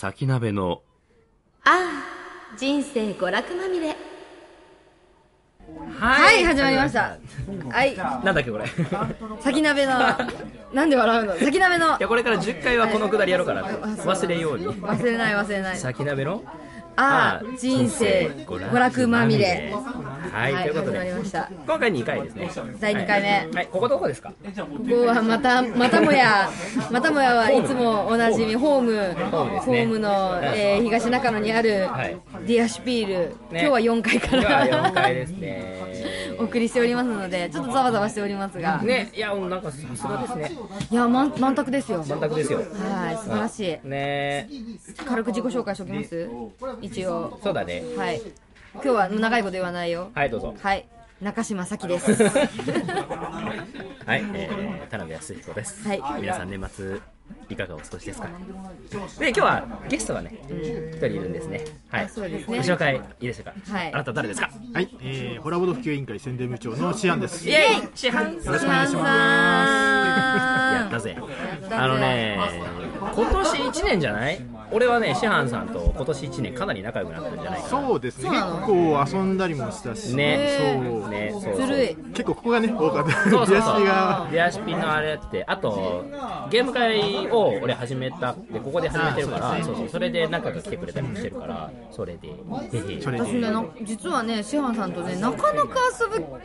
先鍋のああ人生娯楽まみれ。ははい、始まりました。はい、なんだっけこれ。い先鍋の、なんで笑うの？先鍋の、やこれから10回はこのくだりやろうかな忘れように。忘れない忘れない。先鍋の？ああ、人生娯楽まみれ。はい、ということで。ました。今回2回ですね。第2回目。はい、はい。ここどこですか？ここはまた、またもや、またもやはいつもおなじみ、ホーム、ホーム。の、えー東中野にあるはい。ディアシュピール、ね。今日は4階か今日は4ら回ですね。お送りしておりますので、ちょっとざわざわしておりますが、ね。いやもうなんかさすがですね。いや、満満卓ですよ。満卓ですよ。はい、素晴らしい。ね。軽く自己紹介しておきます？一応。そうだねはい。今日は長いこと言わないよ。はいどうぞはい。中島咲です。はい、えー、田辺康彦です。はい皆さん年末いかがお過ごしですか。で今日はゲストがね一、人いるんですね。はい。あそうですねご紹介いいでしょうか。はいあなた誰ですか？はい、えー、ホラボド普及委員会宣伝部長のシアンです。イエイ。市販さん。よろしくお願いしさんやったぜ。ぜあのね、今年1年じゃない？俺はね、師範さんと今年1年かなり仲良くなったんじゃないかな。そうですね、結構遊んだりもしたし、ねそう、ね、そうそうずるい。結構ここがね、多かった。そうそうそう 出足ピンのあれってあとゲーム会を俺始めたでここで始めてるからそうそうそれで仲が来てくれたりもしてるからそれで。私ね、な実はね、シハンさんとね、なかなか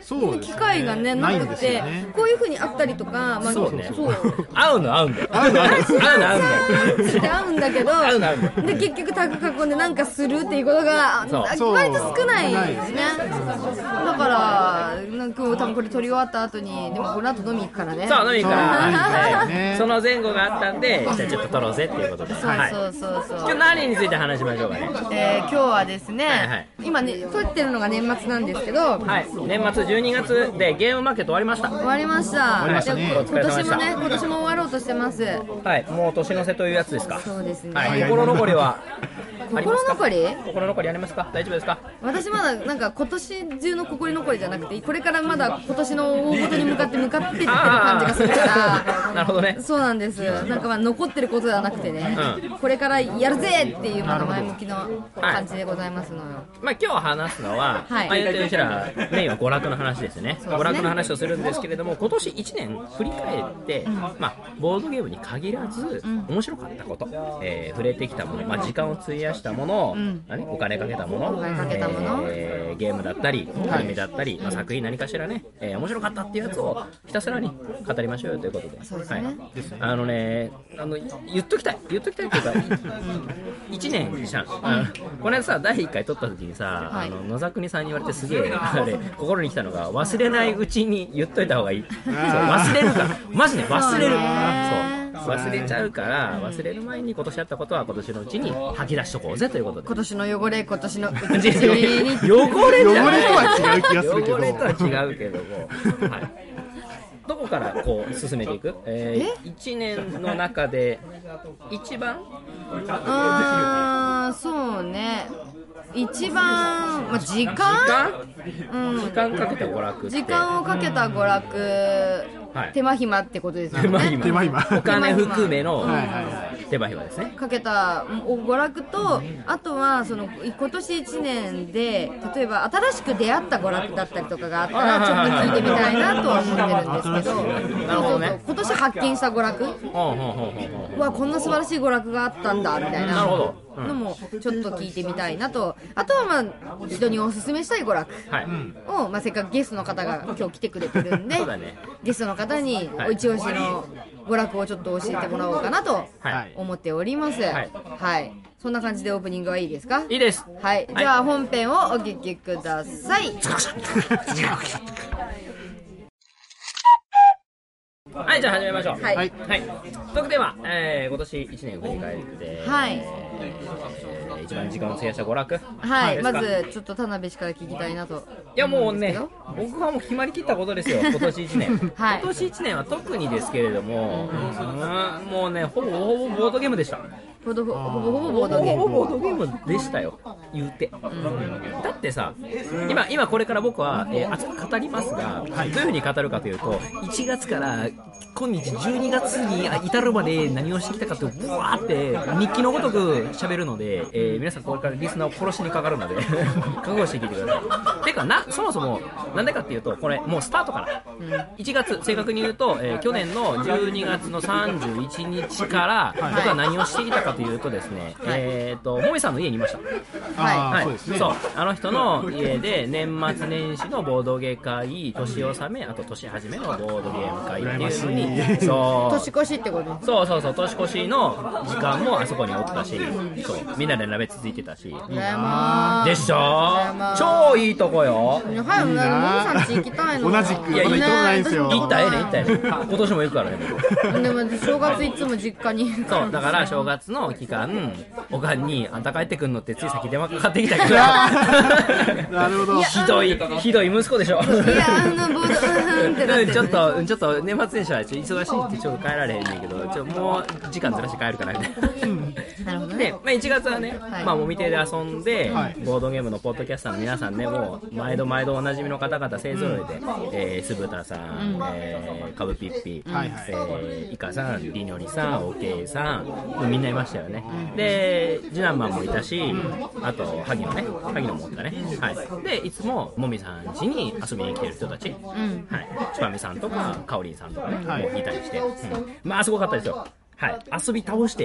遊ぶ機会がね、なくて、こういう風に会ったりとか、まあ、そうね。そう。合うの合うんだよ。合うの合うんだよ。会うんだけど、で結局タッグ囲んでなんかするっていうことがそう。割と少ないですねだからなんか多分これ撮り終わった後にでもこの後飲み行くからねそう。飲みに行くからねその前後があったんでじゃあちょっと撮ろうぜっていうことで。そうはい。そうそうそう。今日何について話しましょうかね。えー今日はですね、はいはい。今ね撮ってるのが年末なんですけど、はい。年末12月でゲームマーケット終わりました。終わりました。今年もね今年も終わろうとしてます。はい。もう年の瀬というやつですか？そうですね、はい。心残りは心残り？心残りありますか？大丈夫ですか？私まだなんか今年中の心残りじゃなくてこれからまだ今年の大事に向かって向かっていってる感じがするから。なるほどね。そうなんです。なんかまあ残ってることではなくてね、これからやるぜっていうまだ前向きな感じでございますのよ、まあ、今日話すのは、はい。まあ、言うてうちらメインは娯楽の話ですね。ね。娯楽の話をするんですけれども今年1年振り返って、まあ、ボードゲームに限らず、面白かったこと、えー触れてきたもの、まあ、時間を費やしたもの、ん。まあね、お金かけたものお金かけたもの。えーゲームだったりアニメだったり、まあ、作品何かしらね、えー面白かったっていうやつをひたすらに語りましょうよということで。そうですね。はい、あのねあの言っときたい。言っときたいっていうか1年じゃん、この間さ第1回撮った時にさ、はい。あの野沢国さんに言われてすげえあれ心に来たのが忘れないうちに言っといた方がいい。そう忘れるから。マジで忘れる。そう忘れちゃうから忘れる前に今年あったことは今年のうちに吐き出しとこうぜということで。今年の汚れ今年のうち 汚れにじゃない。汚れとは違う気がするけど。汚れとは違うけども、はい、どこからこう進めていく、えー、1年の中で一番？あーそうね。一番、まあ、時間？時間？うん。時間かけた娯楽って。時間をかけた娯楽、はい。手間暇ってことですよね。手間暇。手間暇。お金含めの手間暇。ですね。かけたお娯楽とあとはその今年1年で例えば新しく出会った娯楽だったりとかがあったらちょっと聞いてみたいなとは思ってるんですけどなるほどねそうそうそう。今年発見した娯楽？ほうほうほうほうほう。うわこんな素晴らしい娯楽があったんだみたいな。なるほど。うん。のもちょっと聞いてみたいなと。あとはまあ人におすすめしたい娯楽はい、を、まあ、せっかくゲストの方が今日来てくれてるんで ゲストの方にはい。お一押しの娯楽をちょっと教えてもらおうかなとはい。思っております。はい。はい、そんな感じでオープニングはいいですか？いいです。はい、じゃあ本編をお聞きくださいはいじゃあ始めましょう。はい。はい、特典は、えー、今年1年振り返ってはい。えー一番時間を費やした娯楽。はい、まずちょっと田辺氏から聞きたいなと。いやもうね僕はもう決まりきったことですよ 今年1年、はい。今年1年は特にですけれども、うん。もうねほぼほぼボードゲームでしたほどほぼほぼボードゲームボードゲームでしたよ言うて、だってさ今今これから僕は、えー熱く語りますが、どういうふうに語るかというと1月から今日12月に至るまで何をしてきたかってブワーって日記のごとく喋るので、えー皆さんこれからリスナーを殺しにかかるので覚悟して聞いてくださいてかなそもそもなんでかっていうとこれもうスタートから、1月正確に言うと、えー去年の12月の31日から僕は何をしていたかというとですね、えっ、ともみさんの家にいました。ああ、はい、そうですね。そう。あの人の家で年末年始のボードゲー会年納めあと年始めのボードゲーム会っていうふうにそう。年越しってこと？そうそうそう年越しの時間もあそこにおったしそう。みんなで鍋つついてたし。でしょ？ま超いいとこよ。ーはいもうさんち行きたいの。同じく、いや同じことないんですよ。行ったらええねん行ったらええねん。今年も行くからね僕でも正月いつも実家にそうだから正月の期間おかんに「あんた帰ってくんの?」ってつい先電話かかってきたけどなるほど。ひどい ひどい息子でしょいやちょっと、うんちょっと年末年始はちょっと忙しいってちょっと帰られへんねんけど、ちょもう時間ずらして帰るからみたいな。で、まあ、1月はね、はい。まあ、もみ手で遊んで、はい。ボードゲームのポッドキャスターの皆さんね、もう、毎度毎度おなじみの方々勢ぞろいで、えー、酢豚さん、えー、カブピッピ、はいはい。えー、イカさん、リニョリさん、オケイさん、もうみんないましたよね。で、次男マンもいたし、あと、萩野ね、萩野もおったね。はい。で、いつも、もみさん家に遊びに来てる人たち、うん。はい、ちぱみさんとか、かおりんさんとかね、はい。もういたりして、うん。まあすごかったですよ。はい、遊び倒して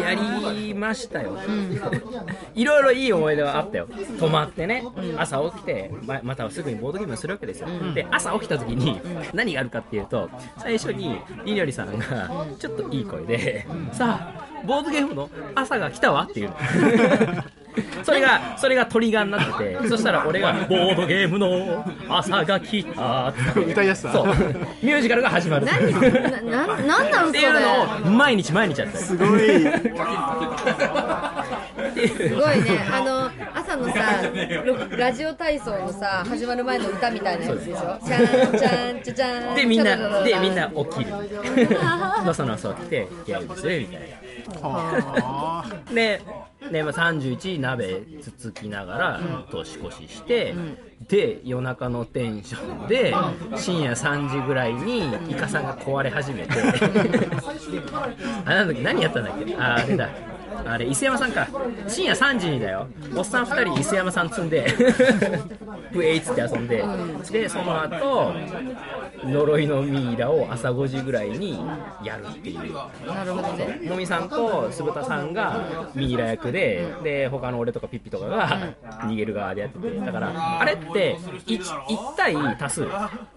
やりましたよ、いろいろいい思い出はあったよ。泊まってね、朝起きてままたすぐにボードゲームをするわけですよ、で朝起きた時に何があるかっていうと最初にりにょりさんがちょっといい声で「さあボードゲームの朝が来たわ」っていう。の それが、それがトリガーになってて、そしたら俺が、ボードゲームの朝が来たって歌い出した？そう。ミュージカルが始まる。何？なななんなんそれ？っていうのを毎日毎日やってる。すごい。すごいねあの朝のさロラジオ体操のさ始まる前の歌みたいなやつでしょ？チャンチャンチャチャンで、みんな、で、みんな起きる。のそのそ起きて、ゲームするみたいはあ。な。で、で、まあ、31鍋つつきながら年越しして、で夜中のテンションで深夜3時ぐらいにイカさんが壊れ始めて。あなんだっけ何やったんだっけ？ああれだあれ伊勢山さんか。深夜3時にだよ。おっさん2人伊勢山さん積んで。ブエイっつって遊んで。でその後呪いのミイラを朝5時ぐらいにやるっていう。なるほどね。もみさんと酢豚さんがミイラ役で、で、他の俺とかピッピとかが逃げる側でやってて、だから、あれって 1, 1対多数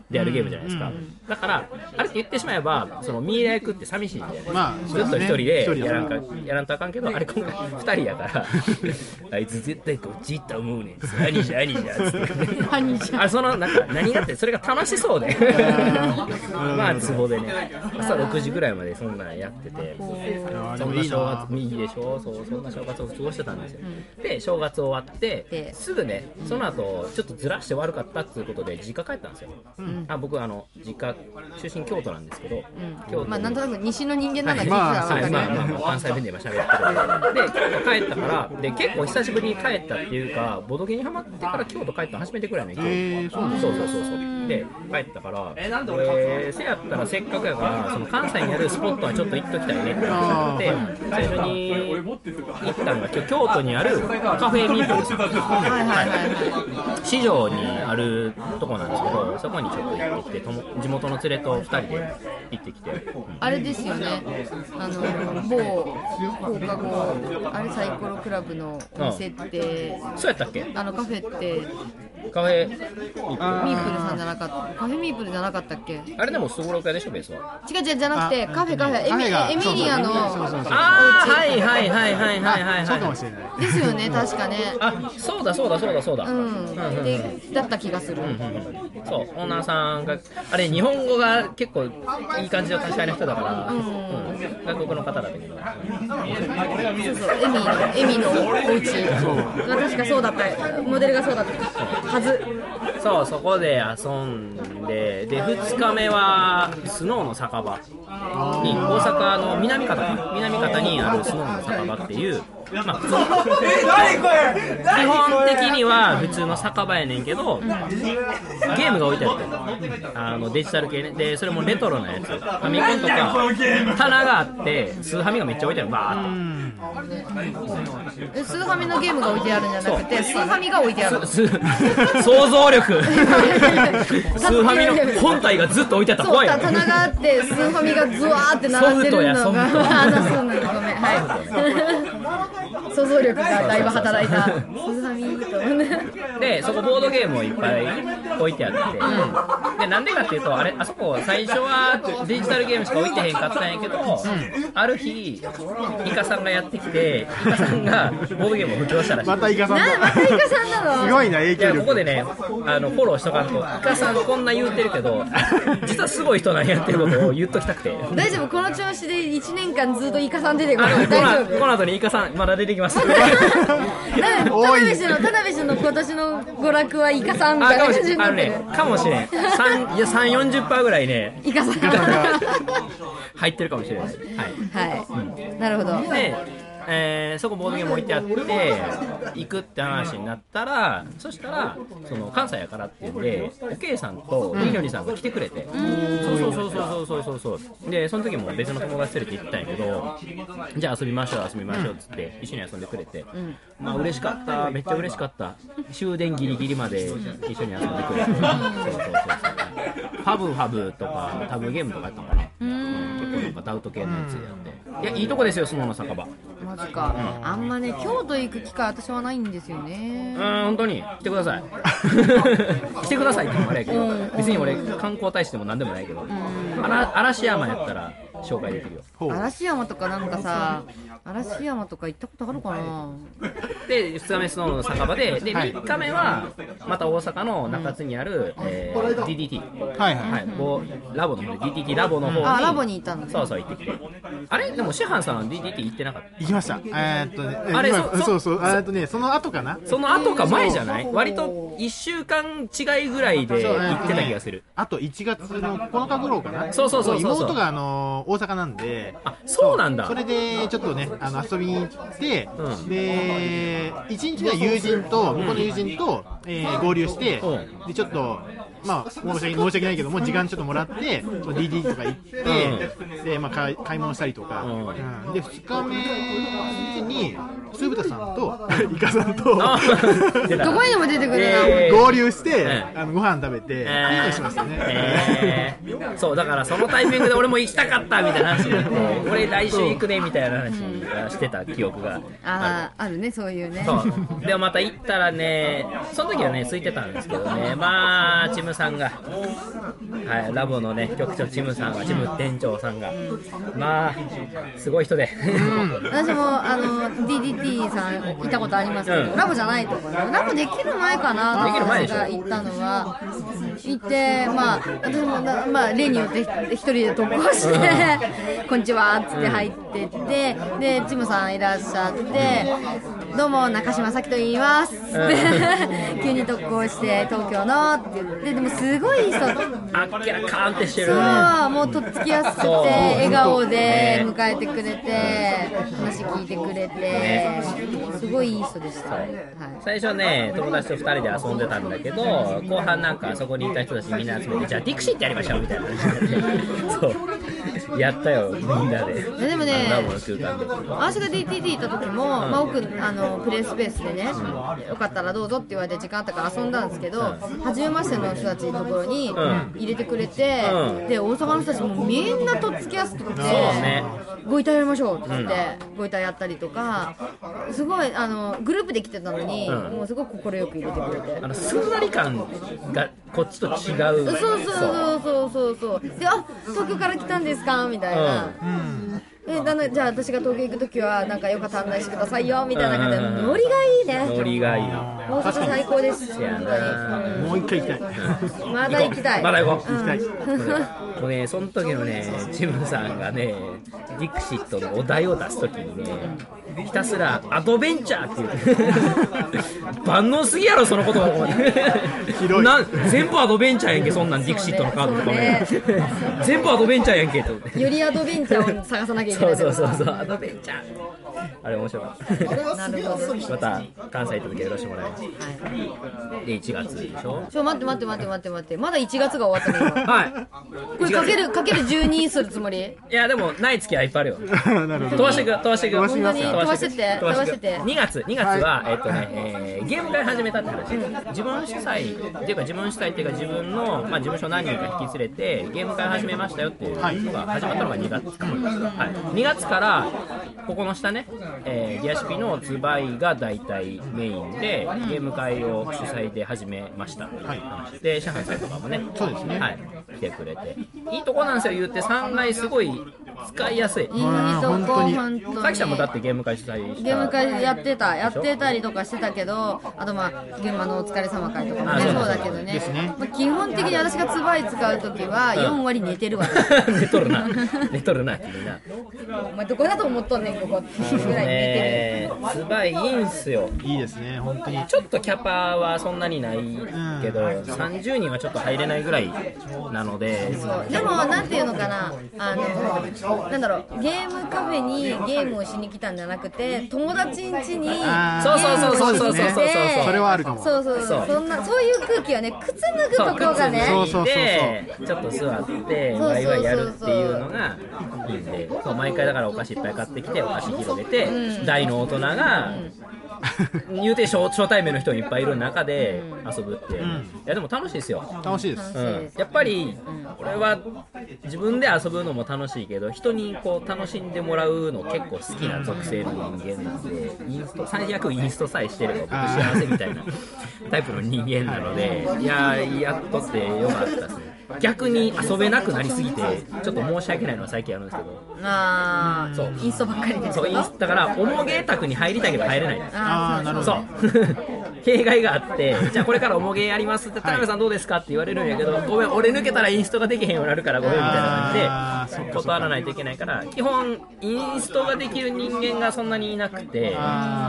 でやるゲームじゃないですか。だから、あれって言ってしまえば、そのミイラ役って寂しいんだよね。まあずっと一人でやらんか、やらんとあかんけど、あれ今回2人やから、あいつ絶対こっち行った思うねん。兄じゃ兄じゃ、つって。兄じゃあ、その、なんか、何がって、それが楽しそうで。まあ、ツボでね、朝6時ぐらいまでそんなんやってて、そんな正月、いいでしょ？そう、そんな正月を過ごしてたんですよ。で、正月終わってで、すぐね、その後、ちょっとずらして悪かったっていうことで、実家帰ったんですよ。あ僕、あの、実家、出身京都なんですけど、京都。にまあなんとなく西の人間なんだ聞いてたまあらはまあまあまあ関西弁で今喋ってるで。京都帰ったからで結構久しぶりに帰ったっていうかボドゲにハマってから京都帰ったの初めてくらいね今日へーそうそうそうそうそうで帰ったから。えなんで俺せやったらせっかくやからその関西にあるスポットはちょっと行っときたいね。って思って最初に行ったのが今日京都にあるカフェミープルです。はいはいはいはい市場にあるとこなんですけどそこにちょっと行ってきてとも地元の連れと2人で行ってきて、あれですよね。あの某放課後あれサイコロクラブのお店ってそうやったっけ？あのカフェってカフェ。ミープルさんじゃなかった。カフェミープルじゃなかったっけ？あれでもすごろく屋でしょベースは。違う違うじゃなくてカフェカフェ。エミエミリアの。そうそうそうそうああはいはいはいはいはいはいそうかもはい。しれない。ですよね確かね。あそうだそうだそうだそうだ、うん。でだった気がする。そうオーナーさんがあれ日本語が結構いい感じの達者な人だから、うん。外国の方だったけどそう。そうエミのエミのお家。が確かそうだった。モデルがそうだったはず。そうそこで遊んでで2日目はスノーの酒場に大阪の南方南方にあるスノーの酒場っていうまあ普通基本的には普通の酒場やねんけどゲームが置いてあって。あのデジタル系ね。でそれもレトロなやつ。ファミコンとか棚があってスーファミがめっちゃ置いてある。バーっえスーファミのゲームが置いてあるんじゃなくてスーファミが置いてある想像力。スーファミの本体がずっと置いてあった。らそう怖いよ棚があってスーファミがズワーって並んでるのソフトやがソフト。あのそうなのごめん。はい想像力がだいぶ働いた。スーファミとでそこボードゲームをいっぱい置いてあって、でなんでかっていうとあれあそこ最初はデジタルゲームしか置いてへんかったんやけど、ある日イカさんがやってきてイカさんがボードゲームを布教したらしい。またイカさんなんでまたイカさんなの？すごいな影響力。ここでねあのフォローしとかんとイカさんこんな言うてるけど実はすごい人なんやっていうことを言っときたくて。大丈夫この調子で1年間ずっとイカさん出てくる大丈のこの後にイカさんまだ出てきます。夫田辺氏の田辺氏の今年の娯楽はイカさんみたいなあかもし感じになってるかもしれん。3 いや3 40%ぐらいねイカさん。入ってるかもしれない。はい。はい。なるほど。で、えーそこボードゲーム置いてあって行くって話になったらそしたらその関西やからっていうんでおけいさんとみのりさんが来てくれて、そうそうそうそうそうそうそう。でその時も別の友達連れて行ったんやけどじゃあ遊びましょう遊びましょうっつって一緒に遊んでくれて、まあ嬉しかった。めっちゃ嬉しかった。終電ギリギリまで一緒に遊んでくれて。そうそうそうそう。ファブファブとかタブゲームとかやったのかな。結構なんかダウト系のやつやって。いやいいとこですよ相撲の酒場マジかあんまね京都行く機会私はないんですよね。うーん、本当に。来てください。来てくださいって言うのもあれやけど、別に俺、観光大使でもなんでもないけど、嵐山やったら紹介できるよ。嵐山とかなんかさ嵐山とか行ったことあるかな？で、2日目スノーの酒場で、で、3日目は、また大阪の中津にある、えー DDT。はいはい。はい、こうラボの方で DDT ラボの方に。あラボにいたんだ。そうそう、行ってきて。あれ？でも、師範さんは DDT 行ってなかった？行きました。えーっとねえあれ今そそそうそう。えーっとねその後かな？その後か前じゃない？割と1週間違いぐらいで行ってた気がする。あと1月の9日頃かな？そうそうそうそうそう。妹があの大阪なんで。あ、そうなんだ。それでちょっとねあの遊びに行って、うん。で1日目は友人と向こうの友人と、えー合流して、うん。でちょっとまあ申し訳申し訳ないけども時間ちょっともらって、その DD とか行って、でまあ買い買い物したりとか、うん。うん。で2日目に鈴豚さんとイカさんと。どこにでも出てくるな、えー。合流して、うんあのご飯食べて、いいのしましたね、えー。そうだからそのタイミングで俺も行きたかったみたいな話になって俺来週行くねみたいな話をしてた記憶があああるねそういうね。そう。でもまた行ったらねその時はね空いてたんですけどね。まあチムさんが。はいラボのね局長チムさんがチム店長さんが。まあすごい人で。私もあの DDT さん行ったことありますけど、うん。ラボじゃないところラボできる前かなできる私が行ったのは。行ってまあ私もなまあ例によって一人で投稿して「こんにちは」っつって入ってってでチムさんいらっしゃって「どうも中島咲と言います」急に特攻して「東京の」って。言ってでもすごいいい人。あっけらかーんってしてるそう、もうとっつきやすくて、笑顔でね迎えてくれて、話聞いてくれて、すごいいい人でした。はい。最初ね友達と2人で遊んでたんだけど後半なんかそこにいた人たちみんな集めてじゃあディクシーってやりましょうみたいな。そう。やったよみんなで。やでもね私が DTT 行った時も、まあ、奥あのプレイスペースでね、よかったらどうぞって言われて時間あったから遊んだんですけど、初めましての人たちのところにん。入れてくれて、うん。で大阪の人たちもみんなとっつきやすくて、ね。ご遺体やりましょうって言って、ご遺体やったりとかすごいあのグループで来てたのに、うん。もうすごく快く入れてくれて。あ。のすんなり感がこっちと違う。そうそうそうそうそう。そうであ東京から来たんですか？みたいな、えだなじゃあ私が東京行く時はなんかよかったら案内してくださいよみたいな感じでうんノリがいいね。ノリがいい。大阪最高です。本当もう一回行きたい。にまだ行きたい。まだ行こう。うん。行きたいもうねその時のねチムさんがねディクシットのお題を出す時にねひたすらアドベンチャーっていう。万能すぎやろそのこと広い。なん全部アドベンチャーやんけそんなんディクシットのカードとかも、ね。全部アドベンチャーやんけと。よりアドベンチャーを探さなきゃいけそうないそうそうそうアドベンチャー あれ面白かったなるほどまた関西行った時よろしくもらいます。で1月でしょ？ちょ待って待って待って待って待って。まだ1月が終わったね今。はい。これかけるかける12するつもり？いやでもない月はいっぱいあるよ。なるほど。飛ばしていく。飛ばしていく。飛ばしてって？飛ばしていく。飛ばしてって？2月2月は、えっとね、えーゲーム会始めたって話。自分主催っていうか自分主催っていうか自分の、まあ、事務所何人か引き連れてゲーム会始めましたよっていうのが始まったのが2月か、はい、2月からここの下ね、えー、ディアシピのズバイが大体メインでゲーム会を主催で始めました、でシャハンさんとかもね。そうですね。はい、来てくれて。いいとこなんですよ。言って3階すごい使いやすい。いい。本当に。本当に。さきちゃんもだってゲーム会主催したゲーム会やってたやってたりとかしてたけどあとまあ現場のお疲れ様会とかもねあそうそうだけどね。ですね。まあ、基本的に私がツバイ使う時は4割寝てるわ、寝とるな。寝とるな君な。お前どこだと思っとんねんここっていうぐらいいいいんすよ。いいですね本当に。ちょっとキャパはそんなにないけど、30人はちょっと入れないぐらいなので。るでもなんていうのかな。あのなんだろうゲームカフェにゲームをしに来たんじゃなくて友達ん家にそうそうそうそうそうそうそう。それはあるかもそうそう。そう。そんなそういう空気はねくつむぐところがねそうそうそうそう。ちょっと座ってワイワイやるっていうのがいいんでそう毎回だからお菓子いっぱい買ってきてお菓子広げて、大の大人が、言うて初 初対面の人いっぱいいる中で遊ぶって、いやでも楽しいですよ。楽しいです。うん、やっぱり俺は自分で遊ぶのも楽しいけど人にこう楽しんでもらうの結構好きな属性の人間なんでインスト最悪インストさえしてれば僕幸せみたいなタイプの人間なので いやーやっとってよかったですね逆に遊べなくなりすぎてちょっと申し訳ないのは最近あるんですけど。ああそう。インストばっかりでそうインスだから重ゲー宅に入りたいけど入れない。あああなるほどそう。弊害があってじゃあこれから重げやりますって田辺さんどうですかって言われるんやけどごめん俺抜けたらインストができへんようになるからごめんみたいな感じで断らないといけないから基本インストができる人間がそんなにいなくて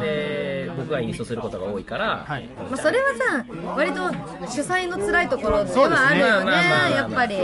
で僕がインストすることが多いから、はい。まあ、それはさ割と主催の辛いところではあるよね。まあまあまあまあやっぱり。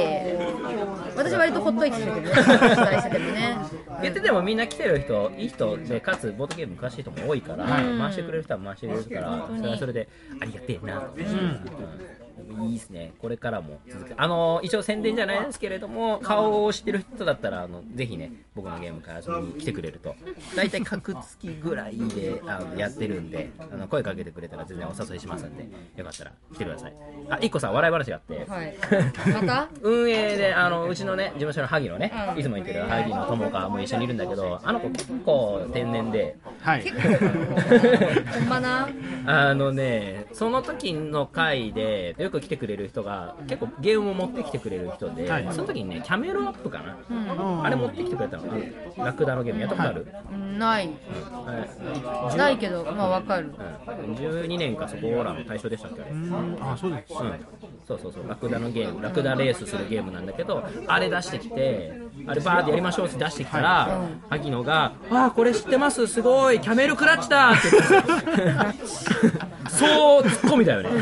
私割とほっといてるね主催しててもね。言っててもみんな来てる人いい人でかつボードゲーム詳しい人も多いから、回してくれる人は回してくれるからそれはそれでありがてえなと思って、うんいいですね。これからも続けあの一応宣伝じゃないですけれども顔を知ってる人だったらあのぜひね僕のゲーム会遊びに来てくれると。大体格付きぐらいであのやってるんであの声かけてくれたら全然お誘いしますんでよかったら来てください。あ一個さ笑い話があって、はい。また？運営であのうちのね事務所の萩野ね、うん。いつも言ってる萩野友果も一緒にいるんだけどあの子結構天然で。はい。結構ほんまな。あのねその時の回でよく来てくれる人が結構ゲームを持ってきてくれる人で、はい。その時にねキャメルアップかな、うん。あれ持ってきてくれたのラクダのゲーム。やったことある、うん。ない。あれないけどまあわかる。うん、12年かそこらの対象でしたっけ？あれ、うん。あそうです。うん、そうそうそう。ラクダのゲームラクダレースするゲームなんだけどあれ出してきてあれバーってやりましょうって出してきたら、萩野が「ああこれ知ってます。すごい。キャメルクラッチだ!」って言って そうツッコミだよね。違う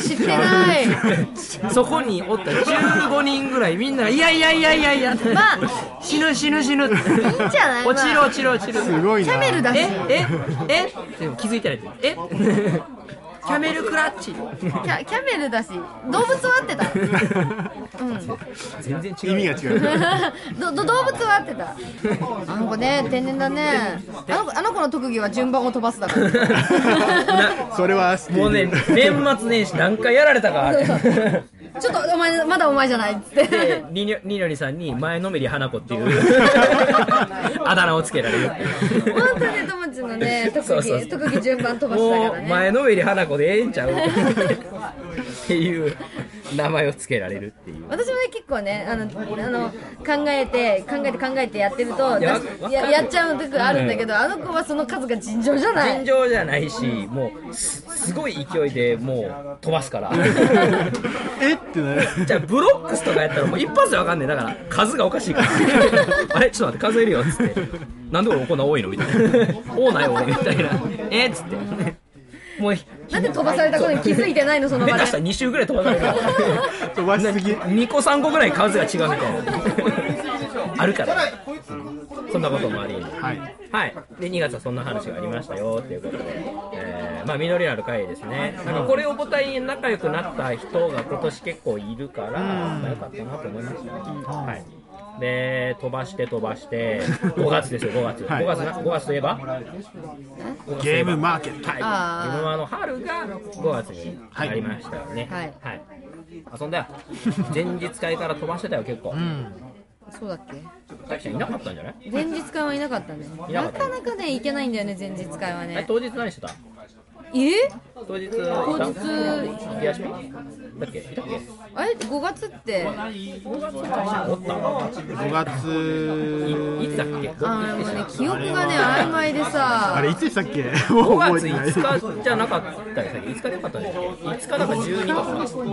知ってない。そこにおった。15人ぐらいみんなが「いやいやいやいやいや」まあ死ぬ死ぬ死ぬ。っていいんじゃない？落ちる落ちる落ちるすごいな。キャメルだしえ？え？え？でも気づいてないってえ？キャメルクラッチ。キャキャメルだし動物は合ってた。全然違う。意味が違う。どど動物は合ってた。あの子ね天然だね。あの子あの子の特技は順番を飛ばすだから。それはもうね年末年始何回やられたか ちょっとお前まだお前じゃないっつって。でりにょりのりさんに前のめり花子っていう。あだ名をつけられる。本当に友達のね 特技特技順番飛ばしだもうからね。前のめり花子でええんちゃう？っていう名前をつけられるっていう。私もね結構ねあのあの考えて考えて考えてやってるといやだややっちゃう時あるんだけど、あの子はその数が尋常じゃない。尋常じゃないしもうすすごい勢いでもう飛ばすから。えってなるじゃあブロックスとかやったらもう一発でわかんねえ。だから数がおかしいから。あれ？ちょっと待って数えるよっつって。なんで俺こんな多いの？みたいな。多ない俺みたいな。えっつってもうなんで飛ばされたことに気づいてないのその場で。下手したら2周ぐらい飛ばされる。飛ばしすぎ。2個3個ぐらい数が違うみたいなあるから。そんなこともあり。はい。はい、で2月はそんな話がありましたよっていうことで、えーまあ、実りのある回ですね、なんかこれを舞台に仲良くなった人が今年結構いるから、まあ、よかったなと思いましたね。はいで飛ばして飛ばして。5月ですよ5月、はい。5月な5月といえば？ゲームマーケット。はい。ゲー。ムマの春が5月にありましたよね。はい。遊んだよ。前日会から飛ばしてたよ結構。うん。そうだっけ？大ちゃんいなかったんじゃない？前日会はいなかったね。なかなかね行けないんだよね前日会はね。え当日何してた？え？当日。当日。いやしみだっけ？いたっけ？あれ？5月って？5月。大ちゃんおった5月いいつだっけ？あーもうね記憶がね曖昧でさ。あれいつでしたっけ？もう5月覚えてない。5日じゃなかったよさっき5日でよかったんだっけ5日だから12とか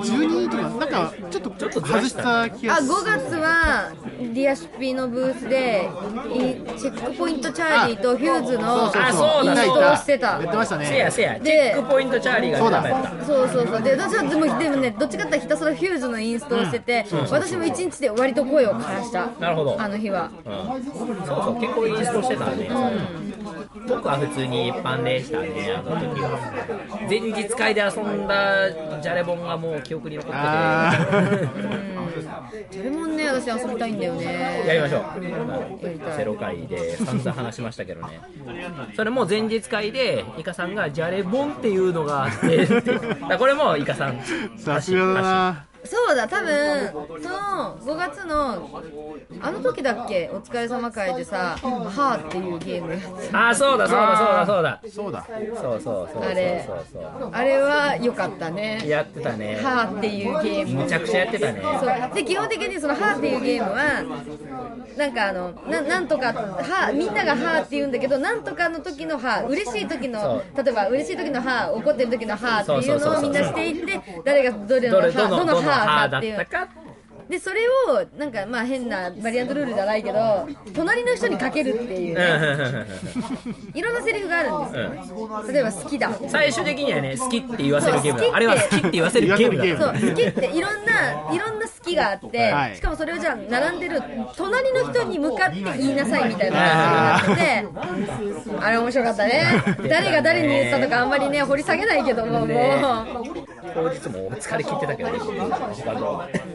12とかなんかちょっとちょっとず外しらしたた気があ5月はディアシュピのブースでいチェックポイントチャーリーとフューズのあそうだインストをしてた。やってましたね。せやせやチでェックポイントチャーリーがそうだ。そうそうそう。で私はでもでもねどっちかっていうとひたすらフューズのインストをしてて、私も一日で割と声を枯らした。なるほど。あの日は。うん。そうそう結構インストしてたね僕は普通に一般でしたねあの時は。前日会で遊んだジャレボンがもう記憶に残っててあそれもね私遊びたいんだよね。やりましょう。ゼロ回で散々話しましたけどね。それも前日会でイカさんがジャレボンっていうのがあって。これもイカさん。ーさすがだなそうだ多分その5月のあの時だっけ？お疲れ様会でさ「はーっていうゲームやってああそうだそうだそうだそうだ。そうだ。そうそうそうそうあれそう。そうあれは良かったね。やってたね。はーっていうゲーム。むちゃくちゃやってたね。そう。で基本的にその「はーっていうゲームはなんかあのななんとかはみんなが「はーって言うんだけどなんとかの時の「はー嬉しい時の例えば嬉しい時の「はー怒ってる時の「はーっていうのをみんなしていって誰がどれのはーどの「どのどのは歯ーかっていう。だったかでそれをなんかまあ変なバリアントルールじゃないけど隣の人にかけるっていうねいろんなセリフがあるんですよ。例えば好きだ。最終的にはね好きって言わせるゲームそう好きってだあれは好きって言わせるゲーム。だそう好きっていろんないろんな好きがあって、はい。しかもそれをじゃあ並んでる隣の人に向かって言いなさいみたいな。感じになっててあれ面白かったね。誰が誰に言ったとかあんまりね掘り下げないけどももう。ね当日も疲れ切ってたけど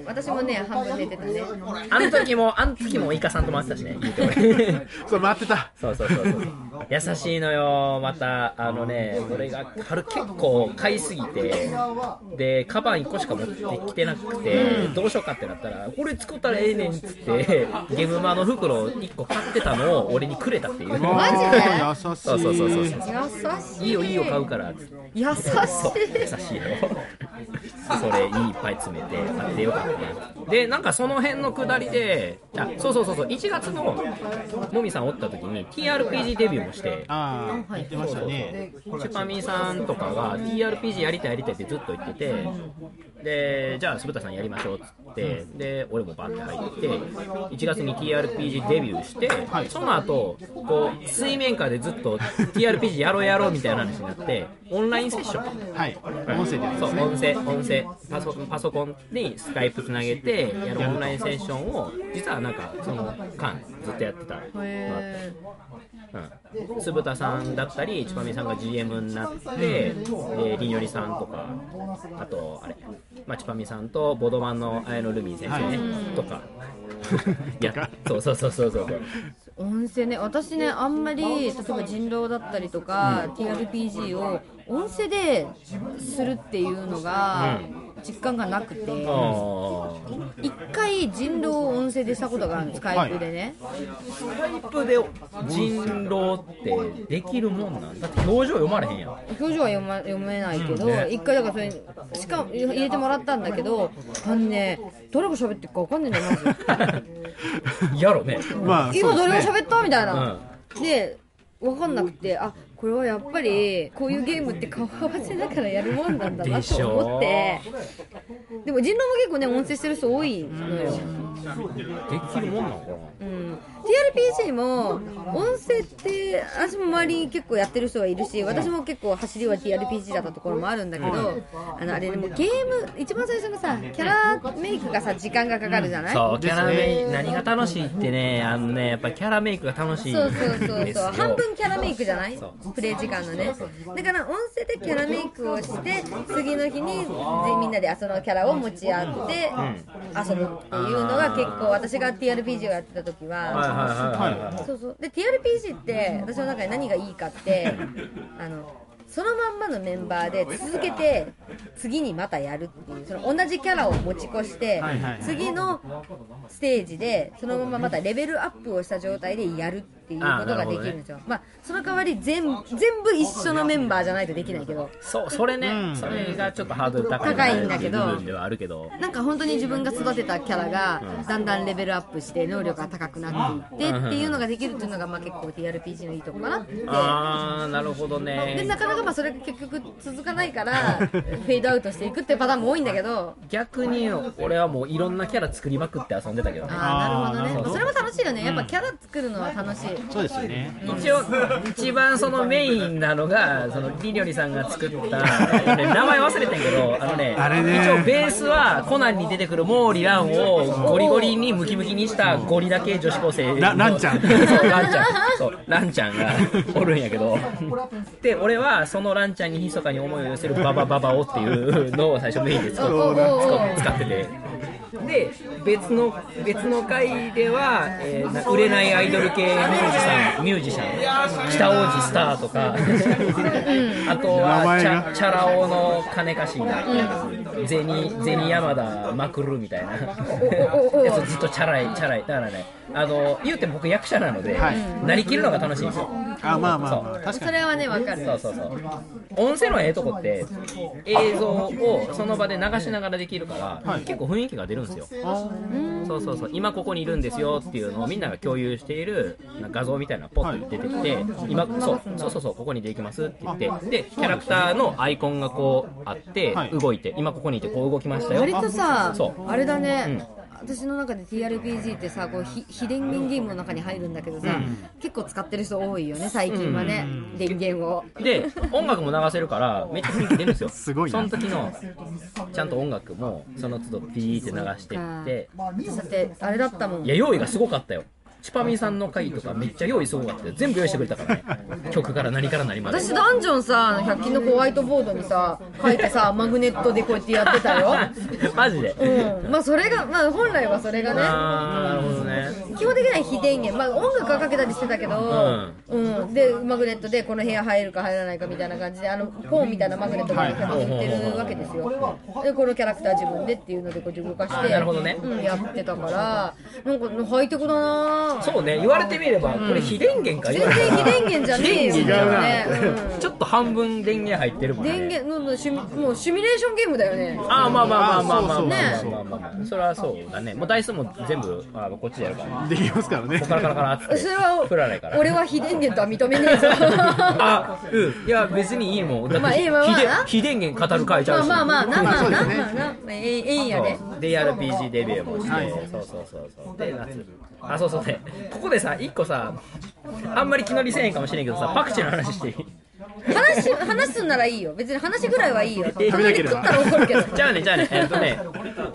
私もね半分寝てたね。あの時もあの時もイカさんと回ってたしね。言うて俺そう待ってた。そうそうそうそう。優しいのよまた。あのね俺が春結構買いすぎて。でカバン1個しか持ってきてなくて、どうしようかってなったらこれ作ったらええねんっつってゲムマの袋1個買ってたのを俺にくれたっていう。マジで？優しい。そうそうそうそう優しい。いいよいいよ買うから優しそう優いしいよそれいいっぱい詰めて買ってよかったねでなんかその辺のくだりであそうそうそうそう1月のもみさんおった時に TRPG デビューもして。ああ言ってましたね。チュパミさんとかが TRPG やりたいやりたいってずっと言っててでじゃあ鈴田さんやりましょうっつってで俺もバッて入って1月に TRPG デビューして、その後こう水面下でずっと TRPG やろうやろうみたいな話になってオンラインセッション。はい。音声でね。そう音声音声パソパソコンにスカイプつなげてやるオンラインセッションを実はなんかその間ずっとやってたのあって。へうん、鈴田さんだったり、ちぱみさんが GM になって、でりんよりさんとか、あと、あれ、まあ、ちぱみさんとボドマンの綾野ルミ先生ね、とか、いや、そうそうそうそうそう、音声ね私ねあんまり例えば人狼だったりとか、TRPG を音声でするっていうのが実感がなくて、あ一回人狼を音声でしたことがあるんですスカイプでね、ースカイプで人狼ってできるもんなんだって。表情読まれへんやん。表情は読,、ま、読めないけど、ね。一回だからそれしかも入れてもらったんだけどあのね誰が喋ってるか分かんないんだよまず。やろね。まあ今誰が喋ったみたいな、で分かんなくてあこれはやっぱりこういうゲームって顔合わせながらやるもんなんだなと思って。でも人狼も結構ね音声してる人多いのよ、できるもんなのかうん、TRPG も音声って私も周りに結構やってる人はいるし私も結構走りは TRPG だったところもあるんだけどあのあれでもゲーム一番最初のさキャラメイクがさ時間がかかるじゃない、そうキャラメイク何が楽しいってねあのねやっぱキャラメイクが楽しいんそうそうそうそう。半分キャラメイクじゃない？そうプレイ時間のね。だから音声でキャラメイクをして次の日にでみんなでそのキャラを持ち合って遊ぶっていうのが結構私が TRPG をやってた時は。そうそう。で TRPG って私の中で何がいいかってあのそのまんまのメンバーで続けて次にまたやるっていうその同じキャラを持ち越して次のステージでそのまままたレベルアップをした状態でやるっていうことができるん。ですよ、まあその代わり全全部一緒のメンバーじゃないとできないけど。そうそれね、うん。それがちょっとハードル高い。高いんだけど。部分ではあるけど。なんか本当に自分が育てたキャラがだんだんレベルアップして能力が高くなっていってっていうのができるっていうのがまあ結構 TRPG のいいとこかなって。ああなるほどでねなかなかまあそれが結局続かないから フェードアウトしていくっていうパターンも多いんだけど。逆に俺はもういろんなキャラ作りまくって遊んでたけどね。ああなるほどね。それも楽しいよね。やっぱキャラ作るのは楽しい、そうですよね。一応一番そのメインなのがそのリリョリさんが作った、ね名前忘れてんけどあのねあれね。一応ベースはコナンに出てくるモーリランをゴリゴリにムキムキにしたゴリだけ女子高生。のラランちゃん。そうランちゃん。そうランちゃんがおるんやけど。で俺はそのランちゃんに密かに思いを寄せるババババオっていうのを最初メインで使っててで別の別の回では、えーな売れないアイドル系ミュージシャンミュージシャン北王子スターとかあと名はチャチャラ男の金貸し銭銭山田まくるみたいなやつずっとチャラいチャラいだからねあの言うても僕役者なので、はいなりきるのが楽しいんですよ。あまあまあまあ確かに。それはねわかる。そうそうそう。音声のええとこって映像をその場で流しながらできるから、はい。結構雰囲気が出るんですよ。そうそうそう。今ここにいるんですよっていうのをみんなが共有している画像みたいなのがポッと出てきて、今そうそうそうそうここにできますって言ってでキャラクターのアイコンがこうあって、はい。動いて今ここにいてこう動きましたよ。割とさそう。あれだね、私の中で TRPG ってさこうひ非電源ゲームの中に入るんだけどさ、結構使ってる人多いよね最近はね、電源を。で音楽も流せるからめっちゃ雰囲気出るんですよ。すごいな。その時のちゃんと音楽もその都度ピーって流してって。私だってあれだったもん。いや用意がすごかったよチュパミさんの回とかめっちゃ用意すごかったよ全部用意してくれたからね。曲から何から何まで。私ダンジョンさ100均のホワイトボードにさ書いてさマグネットでこうやってやってたよ。マジで？うん。まあそれがまあ本来はそれがね。なるほどね。基本的には非電源、まあ、音楽はかけたりしてたけど、うん。でマグネットでこの部屋入るか入らないかみたいな感じであのフォンみたいなマグネットが売ってるわけですよ。でこのキャラクター自分でっていうのでこうやって動かしてあなるほどね。うん、やってたから。なんかハイテクだなそうね言われてみればこれ非電源か全然非電源じゃねえよちょっと半分電源入ってるもんね。電源ののシミもうシミュレーションゲームだよね。ああまあまあまあまあまあまあねまあまあ。まあそれはそうだね。もう台数も全部あこっちでやるからできますからね。ここからカラカラっつってそれは振らないから。俺は非電源とは認めねえぞ。あうん。いや別にいいもん。だってまあいいまあまあ非電源語る会ちゃうし。まあまあまあなまあまあな。ええええんやで。そうで RPG デビューもして、はい。そうそうそうそう。で夏。あそうそうねここでさ1個さあんまり気乗りせえへんかもしれんけどさパクチーの話していい？話話すんならいいよ。別に話ぐらいはいいよ。え隣食ったら怒るけど。じゃあねじゃあねえっとね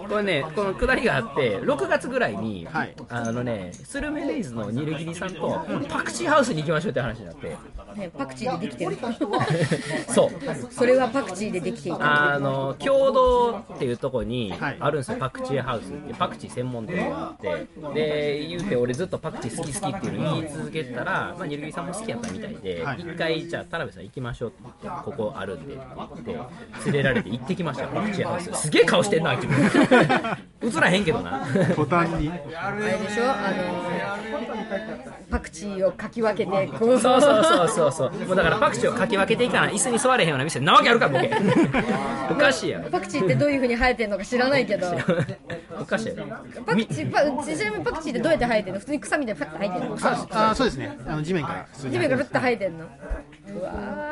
これねこのくだりがあって6月ぐらいに、はい。あのねスルメレイズのニルギリさんとパクチーハウスに行きましょうって話になって。ねパクチーでできてる。そう。それはパクチーでできていた。あの共同っていうところにはい。あるんですよ、パクチーハウスってパクチー専門店があって。で言うて俺ずっとパクチー好き好きっていうのを言い続けてたら、まあ、ニルギリさんも好きやったみたいで一、はい。回じゃあ田辺さん行きましょうって言ってここあるんでって言って連れられて行ってきましたよパクチーハウスす。げえ顔してんな君映らへんけどな。途端に。あれでしょあのパクチーをかき分けてこうそうそうそうそうそうもうだからパクチーをかき分けていかない。椅子に座れへんような店なわけあるかボケ。おかしいやろパクチーってどういう風に生えてるのか知らないけど。おかしいやろパクチーパちなみにパクチーってどうやって生えてるの？普通に草みたいにパッと生えてるの？ああそうですね。あの地面から。地面からパッと生えてるの？うわ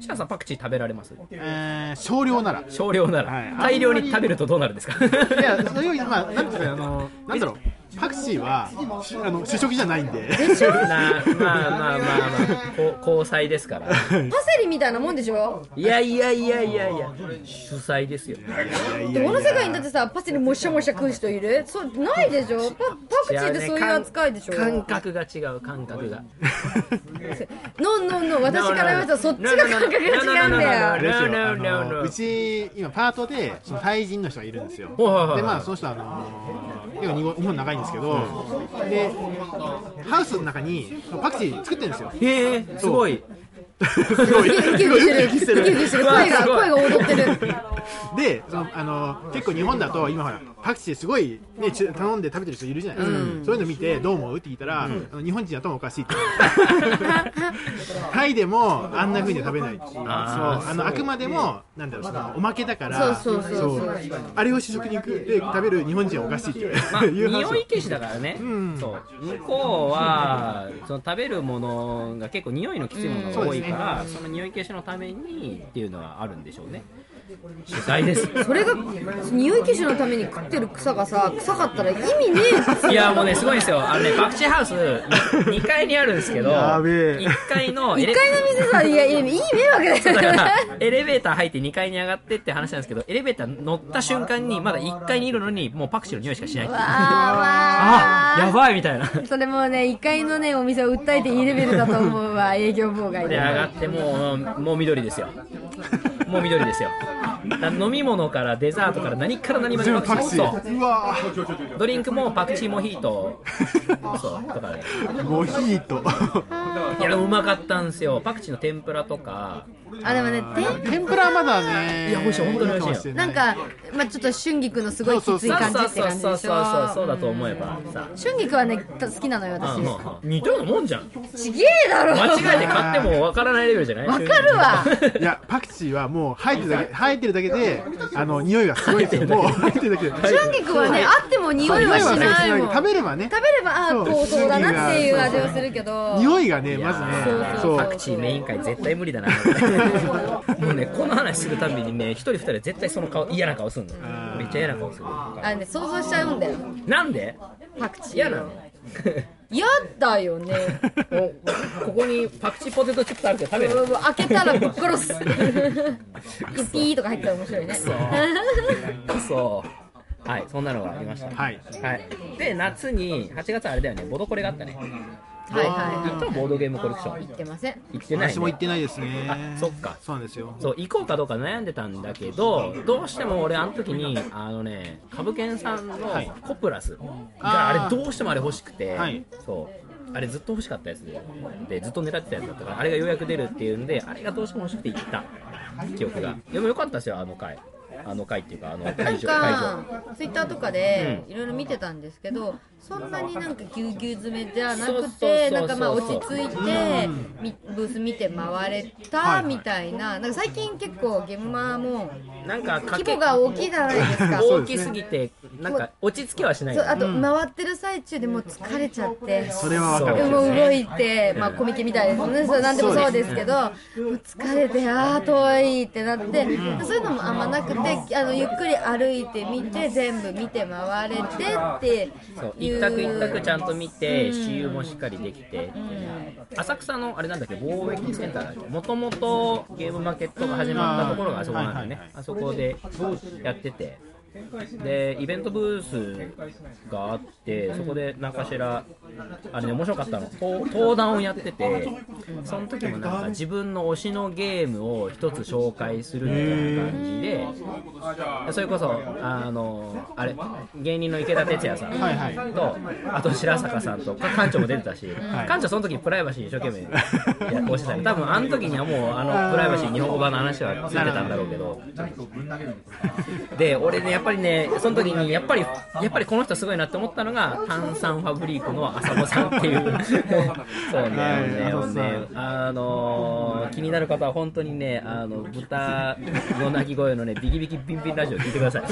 シャンさんパクチー食べられます？えー少量なら。少量なら、はい。大量に食べるとどうなるんですか？いや、それより、まあ、なんていうか、あの、なんだろう、パクチーは、あの、主食じゃないんで。なまあまあまあまあこ交際ですからーパセリみたいなもんでしょいやいやいやいやいや主催ですよでこの世界にだってさパセリもしゃもしゃ食う人いるそうないでしょパパクチーってそういう扱いでしょ感覚が違う感覚がノンノンノン私から言われたらそっちが感覚が違うんだよ.うち、今、パートで、そのタイ人の人がいるんですよ。で、まあ、その人は、あの、結構日本日本長いんですけど、で、ハウスの中に、パクチー作ってるんですよ。へえすごいすごい。ウキウキしてる。ウキウキしてる声が声が踊ってる。でそのあの結構日本だと今ほらパクチーすごい、ね、ち頼んで食べてる人いるじゃないですか、そういうの見てどう思うって聞いたら、あの日本人頭おかしいって タイでもあんな風には食べない。しそうあのあくまでもなんだろうそのおまけだからそうそうそうそう。あれを主食に食って食べる日本人はおかしいっていう,、まあ、いう話匂い消しだからね、ん。そう。向こうはその食べるものが結構匂いのきついものが多いから、その匂い消しのためにっていうのはあるんでしょうね主催です。それが匂い消しのために食ってる草がさ臭かったら意味ねえいやもうねすごいんですよ。あのねパクチーハウス2階にあるんですけどやべえ。1 階のエ1レ階の店さいやいやいい迷惑だよ。だからエレベーター入って2階に上がってって話なんですけどエレベーター乗った瞬間にまだ1階にいるのにもうパクチーの匂いしかしないああやばいみたいな。それもね1階のねお店を訴えていいレベルだと思うわ営業妨害で。で上がってもうもう緑ですよ。もう緑ですよ。だ飲み物からデザートから何から何までパクチー。ドリンクもパクチーモヒート。そうとかねーモヒート。いやうまかったんですよ。パクチーの天ぷらとかあでもねて天ぷらはまだねいや美味しい本当に美味しいなんか、まあ、ちょっと春菊のすごいきつい感じって感じでしそうそうそうそょうだと思えばさ春菊はね好きなのよ私似たようなもんじゃんちげえだろ間違えて買ってもわからないレベルじゃないわかるわいや、パクチーはもう生えてるだけ、生えてるだけで、あの、匂いがすごいですよ。もう生えてるだけで。春菊はねあっても匂いはしないもん食べればね、食べればあそうこうそうだなっていう味はするけど匂いがね、まずねー、そうパクチーメイン会絶対無理だな もうねこの話するたびにね一人二人で絶対その顔嫌な顔すんの。めっちゃ嫌な顔するあね想像しちゃうんだよ。なんで？パクチー。嫌なの？嫌だよね。もうここにパクチーポテトチップスあるけど食べる？開けたらぶっ殺す。ピーとか入ったら面白いね。そうはいそんなのがありました。はい。はい、で夏に8月あれだよね。ボドコレがあったねはいはい行ったボードゲームコレクション。言ってません。行ってない、ね、私も行ってないですね。あそっか。そうなんですよ。そう行こうかどうか悩んでたんだけどどうしても俺あの時にあのね株券さんのはい。コプラスがあれどうしてもあれ欲しくて、はい。そう。あれずっと欲しかったやつででずっと狙ってたやつだったからあれがようやく出るっていうんであれがどうしても欲しくて行った。記憶が。でもよかったですよあの回あの回っていうかあのなん会場会場。かツイッターとかでいろいろ見てたんですけど、そんなになんかぎゅうぎゅう詰めじゃなくてなんかまあ落ち着いてみブース見て回れはいたはい。みたいな。なんか最近結構ゲームマーもなんか規模が大きいじゃないですか。大きすぎてなんか落ち着きはしない。そうあと回ってる最中でもう疲れちゃって。それはわかる。でも動いて、まあ、コミケみたいですね、それなんでもそうですけど、疲れて、ああ、遠いってなって、そういうのもあんまなくて、あのゆっくり歩いてみて、全部見て回れてってそう。一択一択ちゃんと見て私有もしっかりできて、浅草のあれなんだっけ？貿易センターだっけ？もともとゲームマーケットが始まったところがあそこなんだよね、あそこでやってて。でイベントブースがあってそこで何かしらあれね面白かったの。登登壇をやっててその時もなんか自分の推しのゲームを一つ紹介するみたいな感じでそれこそあのあれ芸人の池田哲也さんはいはい。とあと白坂さんと館長も出てたし、館長その時プライバシー一生懸命やってたり。多分あの時にはもうあのプライバシー日本語版の話はついてたんだろうけど。で俺ねやっぱりね、その時に、やっぱり、やっぱりこの人すごいなって思ったのが、炭酸ファブリークの浅野さんっていう。そうね、はいねあのー気になる方は本当にね、あの、豚の鳴き声のね、ビキビキビンビンラジオ聞いてください。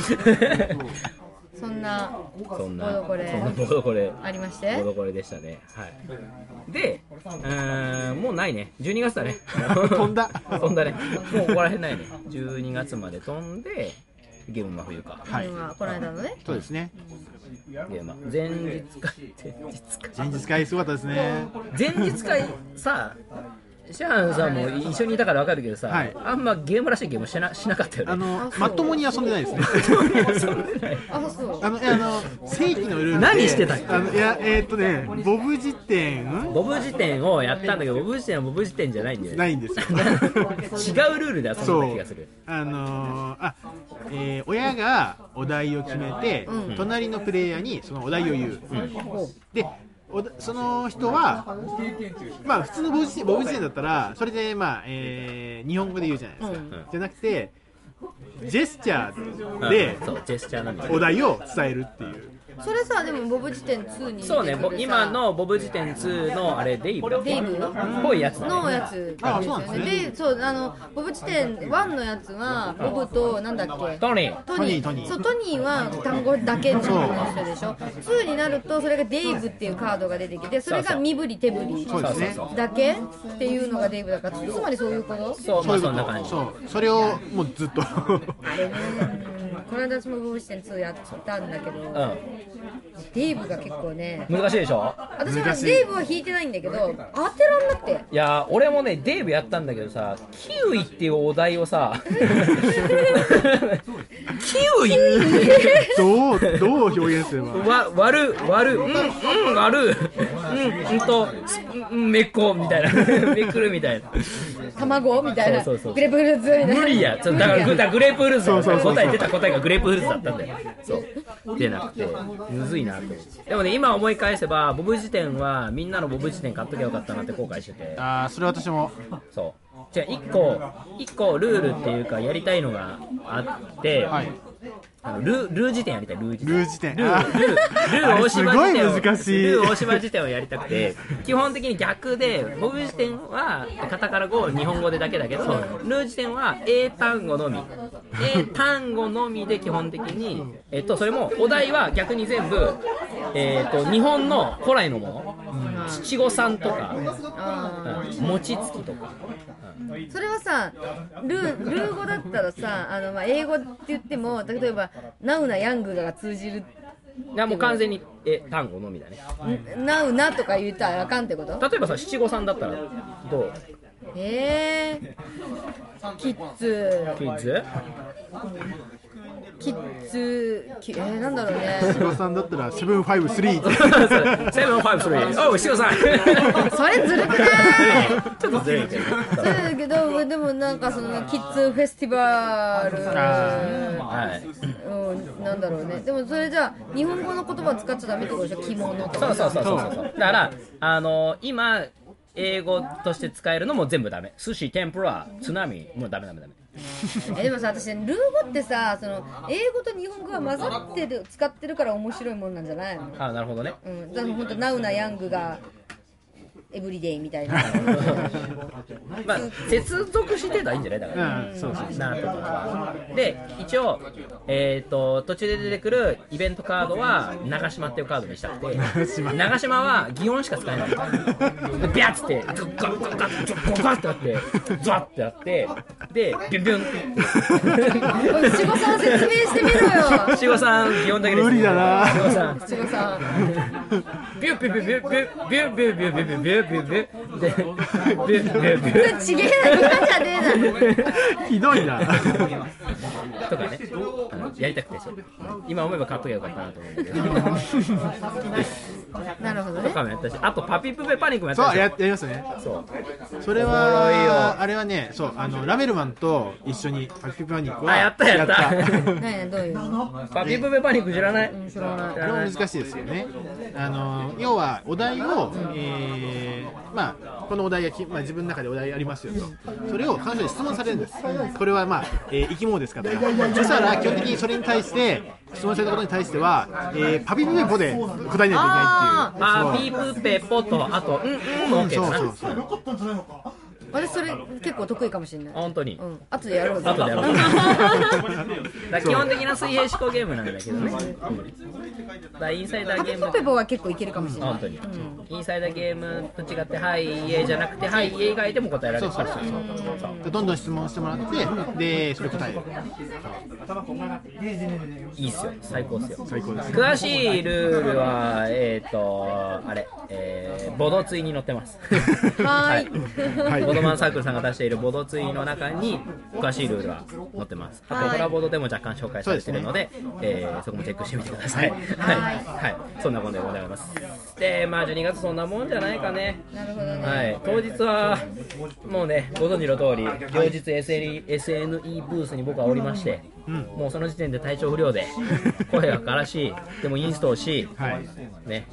そんなそんな、ボドコレそんなボドコレ。ありまして？ボドコレでしたね。はい。で、うーん、もうないね。12月だね。飛んだ 飛んだね。もうここら辺ないね。12月まで飛んで、ゲーム真冬か。はい。今この間のね。そうですね。ゲームマ前日会、前日会。前日会すごかったですね。前日会さ、シャーンさんも一緒にいたから分かるけどさ、はい。あんまゲームらしいゲームしなしなかったよね。あのまともに遊んでないですね。あそう。あのいやあの正規のルールで何してたっけ？あのいやえーっとねボブ辞典。ボブ辞典をやったんだけど、ボブ辞典はボブ辞典じゃないんだよね。ないんですよ。違うルールで遊んでそうた気がする。あのーあ、えー親がお題を決めて、うん。隣のプレイヤーにそのお題を言う、でおだその人は、まあ、普通のボブ辞典だったらそれで、まあえー日本語で言うじゃないですか、うん。じゃなくてジェスチャーでお題を伝えるっていうそれさでもボブ辞典2にそうね、ぼ出てくるさ今のボブ辞典2のあれ、デイブデイブっぽいやつだね。のやつあですよそうなんですね。でそうあのボブ辞典1のやつはボブとなんだっけ？トニー。トニー。トニーそうトニーは単語だけの人でしょ。2になるとそれがデイブっていうカードが出てきてそれが身振り手振りそうねだけっていうのがデイブだからつまりそういうこと？そう、まあそんな感じ。そうそれをもうずっと。あれね。うんこの間私もボブ辞典2やったんだけどうデイブが結構ねん。難しいでしょ？私はデイブは引いてないんだけど当てらんなくて。いやー俺もね、デイブやったんだけどさ、キウイっていうお題をさ、キウイ？どうどう表現すれば？わ割る割るうんうん割る。うんうんとすうんめっこみたいな。めくるみたいな。卵みたいな。そうそうそうグレープフルーツみたいな。無理や。だからグレープフルーツだよそうそうそうそう。答え出た答えがグレープフルーツだったんだよ。そう。出なくてむずいなとでもね今思い返せばボブ辞典はみんなのボブ辞典買っときゃよかったなって後悔してて。ああそれ私も。そう。じゃあ1個一個ルールっていうかやりたいのがあって、はいあのルルー辞典やりたいルー辞典。ルー辞典。ルーあルールー大島辞典をすごい難しい。ルー大島辞典をやりたくて 基本的に逆でボブ辞典はカタカナ語日本語でだけだけどルー辞典は英単語のみ。英単語のみで基本的に、えっと、それもお題は逆に全部、えっと、日本の古来のもの。七五三とか、あうん。餅つきとか、ーそれはさルールー語だったらさあの、まあ、英語って言っても例えばナウなヤングが通じる。いやもう完全にえ単語のみだね。んナウなとか言ったらあかんってこと？例えばさ七五三だったらどう？えー、キッズ。クイズ？キッズきえー、なんだろうね七五三だったら seven five three se ven five three おう七五三それずるくない？ちょっとずるいけど。そうだけどでもなんかその Kids Festival はい。うん、なんだろうね。でもそれじゃあ日本語の言葉使っちゃダメってことでしょ？着物とか。そうそうそうそうそう。だからあの今英語として使えるのも全部ダメ。寿司天ぷら津波もうダメダメダメ えでもさ私ルー語ってさその英語と日本語が混ざってる使ってるから面白いもんなんじゃないの？あなるほどね。うん。だから本当ナウなヤングがエブリデイみたいな。まあ接続してたらいいんじゃない？だから。うんそうそうなとかで一応、えー、と途中で出てくるイベントカードは長島っていうカードにしたくて長島。は擬音しか使えない。でビャッつってガッガッガッガッガッってなってザッってなってでビュンビュンおい七五三説明してみろよ七五三擬音だけです無理だな七五三七五三ビュンビュンビュンビュンビュンビュンビュンビュンビュンビュンビュンビュンビュンビュンでちげえな今じゃねえなひどいなとかねやりたくて今思えば買っときゃよかったなと思うんだけどなるほどねとかもやったしあとパピプペパニックもやったそうややりますねそうそれはあれはねそうあのラメルマンと一緒にパピプペパニックはあやったやった何どういうパピプペパニック知らない知らないこれも難しいですよね。あの要はお題を、えーまあ、このお題がき、まあ、自分の中でお題ありますよと、それを彼女に質問されるんです。これは、まあえー生き物ですかとか、そしたら基本的にそれに対して、質問されたことに対しては、えーパピプペポで答えないといけないっていう。あーピープペポとあとうんうんも OK そうそうそう。私それ結構得意かもしれない。本当に？うん。後でやろうぜ。後でやろう 基本的な水平思考ゲームなんだけどね、うん、だインサイダーゲームペポは結構いけるかもしれない。本当に、インサイダーゲームと違ってはい家じゃなくてはい家以外でも答えられるから。そうでどんどん質問してもらって、で、それ答える。いいっすよ。最高っすよ。最高です。詳しいルールはえっ、とあれえー、ボドツイに載ってます。はーい。はい。ボドマンサークルさんが出しているボドツイの中に詳しいルールは載ってます。あとホラボードでも若干紹介されているのでそえーそこもチェックしてみてください。はい、はい、そんなもんでございます。でまあ12月そんなもんじゃないかね。なるほどね。はい、当日はもうねご存知の通り両日 SNE, SNE ブースに僕はおりまして、もうその時点で体調不良で 声がからしいでもインストをし、はい。ね。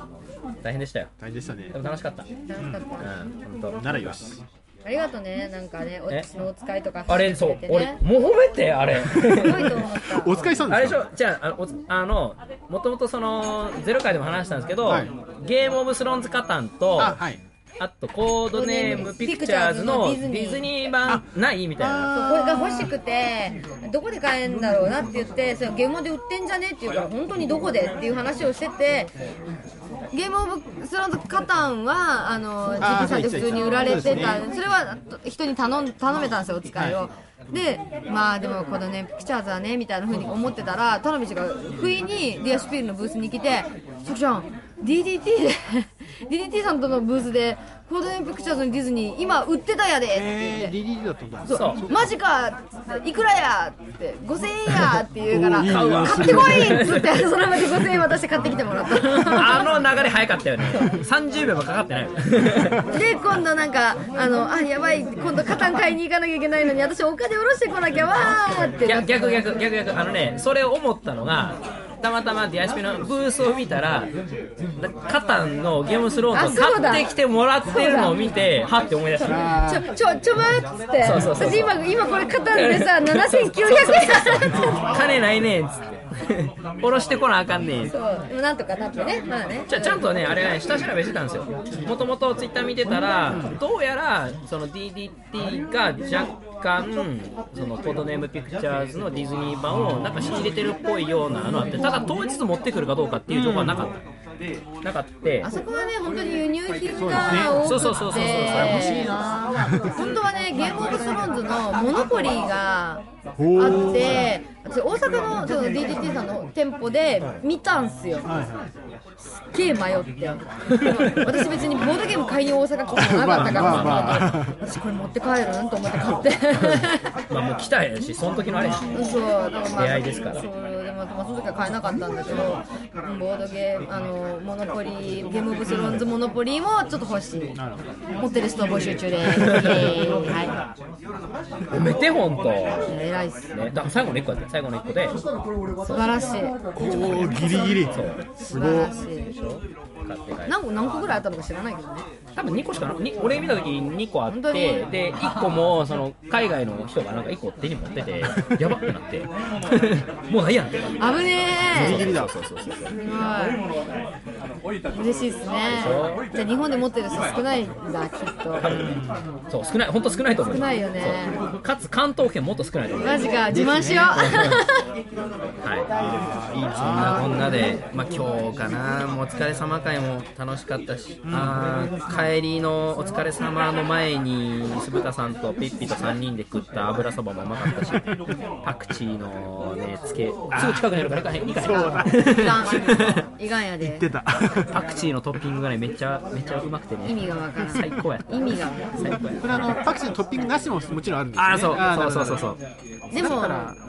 大変でしたよ。大変でしたね。で。も楽しかった。楽しかった。うん。本当。ならよし。ありがとうねなんかねえ？私のお使いとかあれそう俺もう褒めてあれ。すごいと思った。お疲れさんあれでしょ？じゃああのおあのもともとそのゼロ回でも話したんですけど、はい。ゲームオブスローンズカタンとあ、はい。あとコードネームピクチャーズのディズニー。版ないみたいなこれが欲しくてどこで買えるんだろうなって言ってそれゲームで売ってんじゃねって言うから本当にどこでっていう話をしててゲームオブスローンズカタンはあのあー GP さんで普通に売られてた。ねそれは人に頼ん頼めたんですよお使いを。でまあでもこのねピクチャーズはねみたいな風に思ってたら田辺氏が不意にディアシュピールのブースに来て「さくちゃん DDT で DDT さんとのブースでコードネームピクチャーズにディズニー今売ってたやで」って言ってえー、リリーだったんだ。そう。そう。マジかっつっていくらやって5000円やって言うから買ってこいっつって それまで5000円渡して買ってきてもらった。あの流れ早かったよね。30秒もかかってない。で今度なんかあのあやばい今度カタン買いに行かなきゃいけないのに私お金下ろしてこなきゃわーってな逆って逆逆逆逆。あのねそれを思ったのがたまたまディアシピのブースを見たらカタンのゲームスローンズを買ってきてもらってるのを見てはって思い出したあちょちょちょ待っつってそうそうそう。私今今これカタンでさ7900円。金ないねんっつって。下ろしてこなあかんねん。そう。でもなんとかなってね。まあね。じゃちゃんとね、あれね、下調べしてたんですよ。もともとツイッター見てたら、どうやら、その DDT が若干、そのコードネームピクチャーズのディズニー版をなんか仕入れてるっぽいようなのあって、ただ当日持ってくるかどうかっていう情報はなかった。なかった。あそこはね本当に輸入品が多くてそうそうそうそうそうそれ欲しいな本当はねゲームオブスローンズのモノポリーがあって私大阪のその DDT さんの店舗で見たんすよ。はいはい。すっげえ迷って。私別にボードゲーム買いに大阪来たことなかったから、まあまあまあ私これ持って帰るんと思って買って。まあもう来たやし、その時のあれやし。そうだからまあ出会いですから。そう。でも、まあ、その時は買えなかったんだけどボードゲームあのモノポリーゲームオブスローンズモノポリーもちょっと欲しい。持ってる人募集中で。はおめてほんと。い偉いっすね、だから最後の1個やった。最後の1個で、素晴らしい。おー、ギリギリ。素晴らしい買って帰って。何個何個ぐらいあったのか知らないけどね。多分2個しかなに俺見た時2個あってで1個もその海外の人がなんか1個手に持ってて やばってなって。もうないやんって。危ねえ。ギリギリだ。そうそうそうそうはい。嬉しいですね。じゃあ日本で持ってる人少ないんだきっと。そう少ない本当少ないと思う少ないよね。そう。かつ関東圏もっと少ないと思うマジか。自慢しよ はい、そんなこんなで、まあ、今日かな、もうお疲れ様会も楽しかったし、あー帰りのお疲れ様の前に、酢豚さんとピッピと3人で食った油そばもうまかったし、パクチーのね、つけ、すぐ近くにあるから行かへん、行かへん。ういかんいかんやで出た。パクチーのトッピングがね、めっちゃ、めっちゃうまくてね、意味がわからん最高や。意味が最高や。これあの、パクチーのトッピングなしももちろんあるんですよね。あー、そう、そうそうそうそう。でも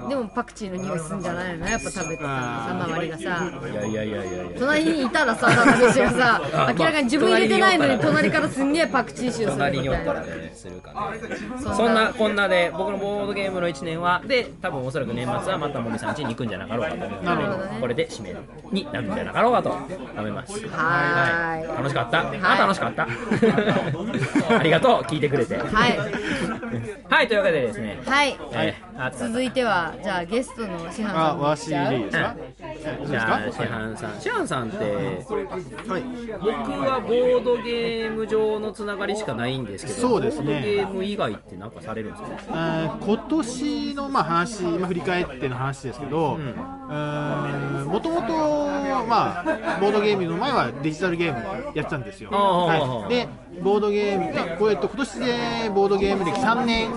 でもパクチーの匂いするんじゃないの？やっぱ食べてさあー周りがさいやいやいやいやいや。隣にいたらさ田辺ちがさ あ明らかに自分入れてないのにまあ隣からすんげえパクチー臭するみたいな。ったらねするかなそんなこんなで僕のボードゲームの1年はで多分おそらく年末はまたもみさん家に行くんじゃなかろうかと。思これで締めになるんじゃなかろうかと。思います。はーい。楽しかった、あ楽しかった。ありがとう聞いてくれて。はい。はいというわけでですね。はい。えーあ続いてはじゃあゲストの師範さんあわしでいいですか？じゃあ、かシハンさん。シハンさんって、はい僕はボードゲーム上のつながりしかないんですけど、そうですねボードゲーム以外って何かされるんですか？今年のまあ話、まあ、振り返っての話ですけど、もともと、まあ、ボードゲームの前はデジタルゲームやってたんですよ。はい、で、ボードゲーム、いやこうやって今年でボードゲーム歴3年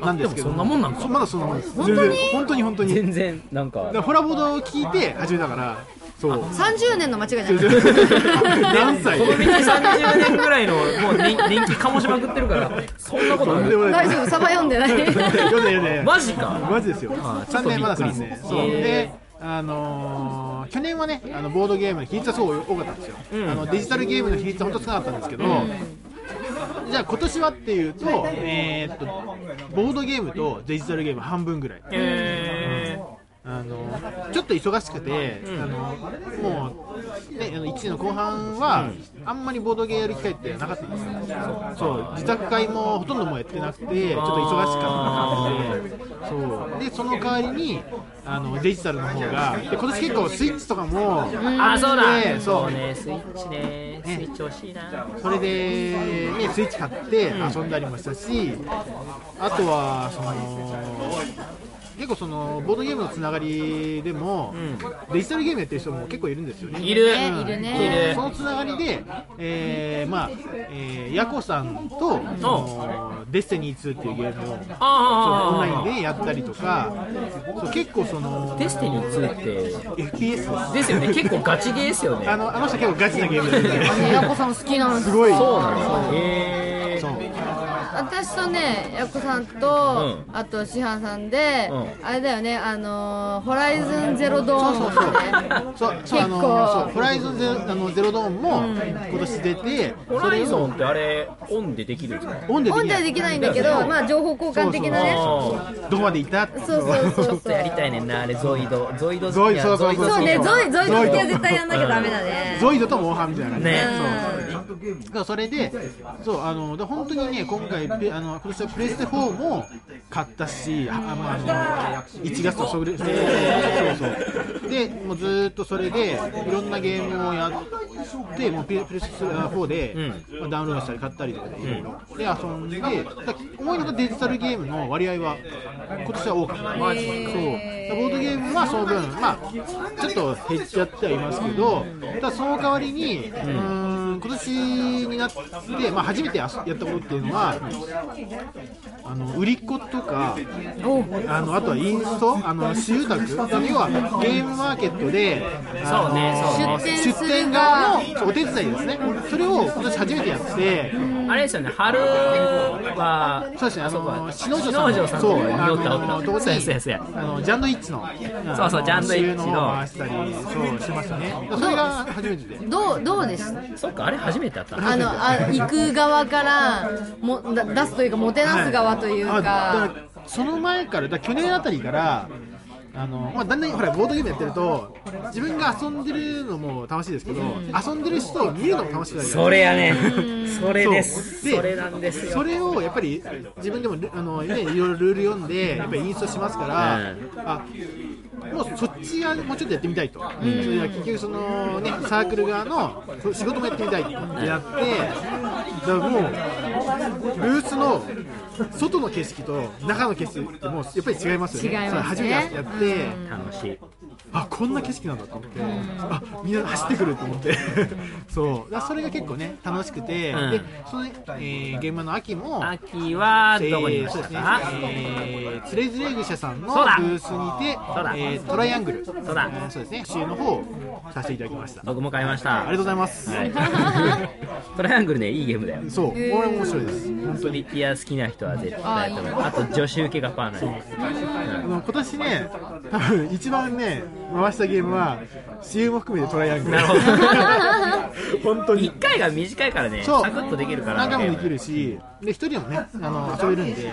なんですけど、でもそんなもんなんかまだそんなもんです。本当に本当に。本当に。全然、なんか。だか、らホラボードを聞いて始めたから、そう。30年の間違いじゃない。何歳？この道30年ぐらいの、もう人人気醸しまくってるから、そんなことない。大丈夫サバ読んでない。読んで読んでマジか。マジですよ。3あちょっとび年まだ3っくり。年。そう。であのー去年はねあのボードゲームの比率はすごい多かったんですよ、うん。あのデジタルゲームの比率は本当少なかったんですけど、じゃあ今年はっていうと,、えーっとボードゲームとデジタルゲーム半分ぐらい。えあのちょっと忙しくて、あのもう、ね、あの1年の後半は、あんまりボードゲーやる機会ってなかったんですよ、そう。自宅会もほとんどもうやってなくて、ちょっと忙しかった感じで、そう。でその代わりにあのデジタルの方が、で今年結構スイッチとかも、あ、そうだ。でそう。ね、スイッチね、スイッチ欲しいな。それで、ね、スイッチ買って遊んだりもしたし、あとはその結構そのボードゲームのつながりでも、デジタルゲームやってる人も結構いるんですよね。いるねいるねそのつながりで、えーまあえーヤコさんと、 Destiny 2っていうゲームをオンラインあ、でやったりとか、そう結構その Destiny 2って、FPS です。ですよね、結構ガチゲーですよね。あのあの人結構ガチなゲームですね。ヤコさん好きなんですすごい。そうなのへそう。私とねヤコさんと、うあと師範さんで、うあれだよねあのーホライズンゼロドーンそうそうねそう、そうあの結構。そうホライゾンゼロあのゼロドーンも今年出て、ホライゾンってあれ、オンでできるんですか？オンでオンではできないんだけど、まあ、情報交換的なね。あどこまで行った？そうそうそうちょそうっとやりたいねんな、あれ、ゾイド。ゾイドゾイそうそうそうそう。ねゾイゾイド好きはゾイド絶対やんなきゃダメだね。ゾイドとモンハンみたいなね。そう。だからそれで、そうあので本当にね今回ペあの今年はプレステ4も買ったし、あまああの1月とそれ、えー。そうそう。でもうずーっとそれでいろんなゲームをやってもうプレプレステ4で、まあ、ダウンロードしたり買ったりとかでいろいろ。で遊んでだ思いのほかデジタルゲームの割合は今年は多かった。そう。ボードゲームはその分まあちょっと減っちゃってはいますけどただその代わりに、うーん今年になって、まあ、初めてやったことっていうのはあの売り子とかあのあとはインストあの私有宅。要はゲームマーケットでそうねそうね。出店側のお手伝いですね。それを今年初めてやって。あれですよね、春は、そうですね。あそこは。の篠篠女さんとかにおったおった。そうそううや。あのジャンドイッチのそうそうジャンドイッチの。収納を回したりそうしてましたね。それが初めてで。どうどうでした？そっか、あれ初めてやった。のあのあ行く側からもだ出すというかもてなす側というか、からその前からだ去年あたりからあの、まあ、だんだんほらボードゲームやってると自分が遊んでるのも楽しいですけど、遊んでる人を見るのも楽しくなるじゃないそれやね。それでそう。す。それなんですよ。それをやっぱり自分でもあの、ね、いろいろルール読んでやっぱりインストしますから、うん。あもうそっちがもうちょっとやってみたいと、それで結局その、ね、サークル側の仕事もやってみたいってやってだからもうブースの外の景色と中の景色ってもうやっぱり違いますよね。違いますね。それ初めてやって、楽しい。あこんな景色なんだと思って、あみんな走ってくると思って。そう。それが結構ね楽しくて、うん。でその、えー、現場の秋も秋はどこにいましたか、えー、つれづれ愚者さんのブースにてえートライアングル、そうだ。えーそうですね、支援の方をさせていただきました。あ僕も買いました。りがとうございます。はい。トライアングルね、いいゲームだよ。そう、これ面白いです。本当に。プリティア好きな人は絶対やった方がいいあと女子受けがパーない。あの今年ね、多分一番ね、回したゲームは CM も含めてトライアングル。なるほど。本当に。1回が短いからねそう。サクッとできるから。何回もできるしで一人でもねあの遊べるんで、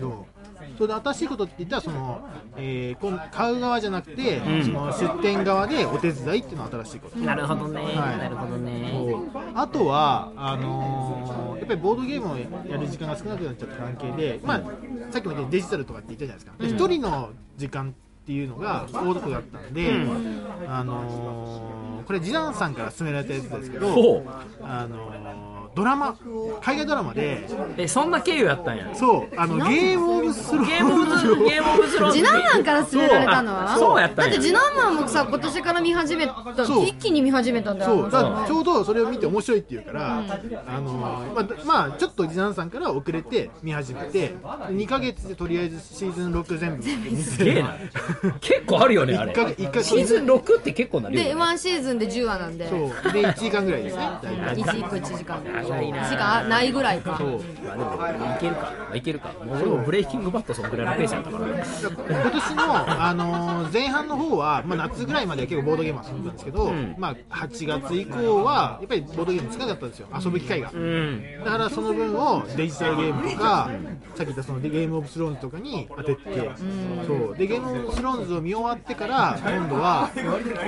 そう。それで新しいことって言ったらその、えーこん買う側じゃなくて、ん。その出店側でお手伝いっていうのが新しいこと。なるほどね、はい。なるほどね。あとはあのーやっぱりボードゲームをやる時間が少なくなっちゃった関係で、まあ、さっきも言ったデジタルとかって言ったじゃないですか。で一、人の時間っていうのが大得だったんで、あのーこれ次男さんから勧められたやつですけどあのードラマ海外ドラマでえそんな経由やったんや。そうあのゲームオブスローン。ゲームオブズゲームオブズローン。次男マンから勧められたのは？そうそうやったんや。だって次男マンもさ今年から見始めたそう。一気に見始めたんだよそうだからちょうどそれを見て面白いっていうから、あのーまあ、まあちょっと次男さんから遅れて見始めて2ヶ月でとりあえずシーズン6全部見て。すげえな。結構あるよねあれ。一ヶ月一ヶ月。シーズン6って結構なるよでねワンシーズンで10話なんで。そう。で1時間ぐらいですね。大体1個1時間長いな。1時間ないぐらいか。そう。まあでもいけるか。いけるか。もう俺もブレイキングバットそのぐらいのペースやったから。今年の、あのー前半の方は、まあ、夏ぐらいまでは結構ボードゲーム遊んでたんですけど、ん。まあ、8月以降はやっぱりボードゲーム少なかったんですよ。遊ぶ機会が、うんだからその分をデジタルゲームとか、さっき言ったそのゲームオブスローンズとかに当てて、そう。でゲームオブスローンズを見終わってから今度は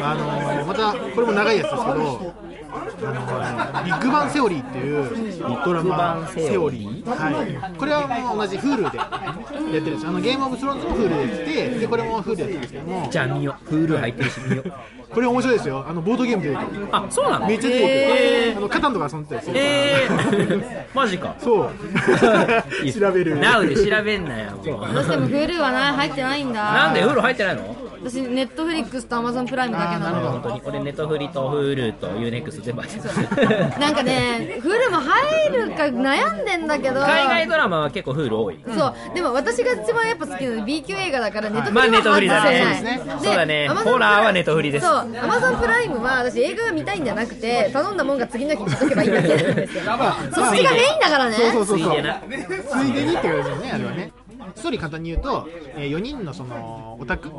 あのーまたこれも長いやつですけど。あのービッグバンセオリーっていうドラマセオリー、はい、これはもう同じ Hulu でやってるんです。あのゲームオブスローンズも Hulu でやっててでこれも Hulu でやってるんですけども。じゃあ見よう。フール入ってるし見ようこれ面白いですよ。あのボードゲーム出てくるあそうなの？めっちゃ出てくる、えあのカタンとか遊んでたりするからえー、マジか。そう。調べる。 now で調べんなよ。どうしても Hulu はな入ってないんだ。なんで Hulu 入ってないの？私 Netflix と Amazon Prime だけなの。本当に俺ネットフリとフールと UNEXT 全部入ってる。なんかね Hulu も入るか悩んでんだけど。海外ドラマは結構 Hulu 多い。そう。でも私が一番やっぱ好きなの B 級映画だからネットフリまあネットフリだね。はそうですねそうだね。ホラーはネットフリです。そうアマゾンプライムは私映画が見たいんじゃなくて頼んだもんが次の日に届けばいいだけなんですよ。そっちがメインだからね。そうそうそう。そうついでなついでにってことですよねあれはねストーリー簡単に言うと、え4人のそのオタク、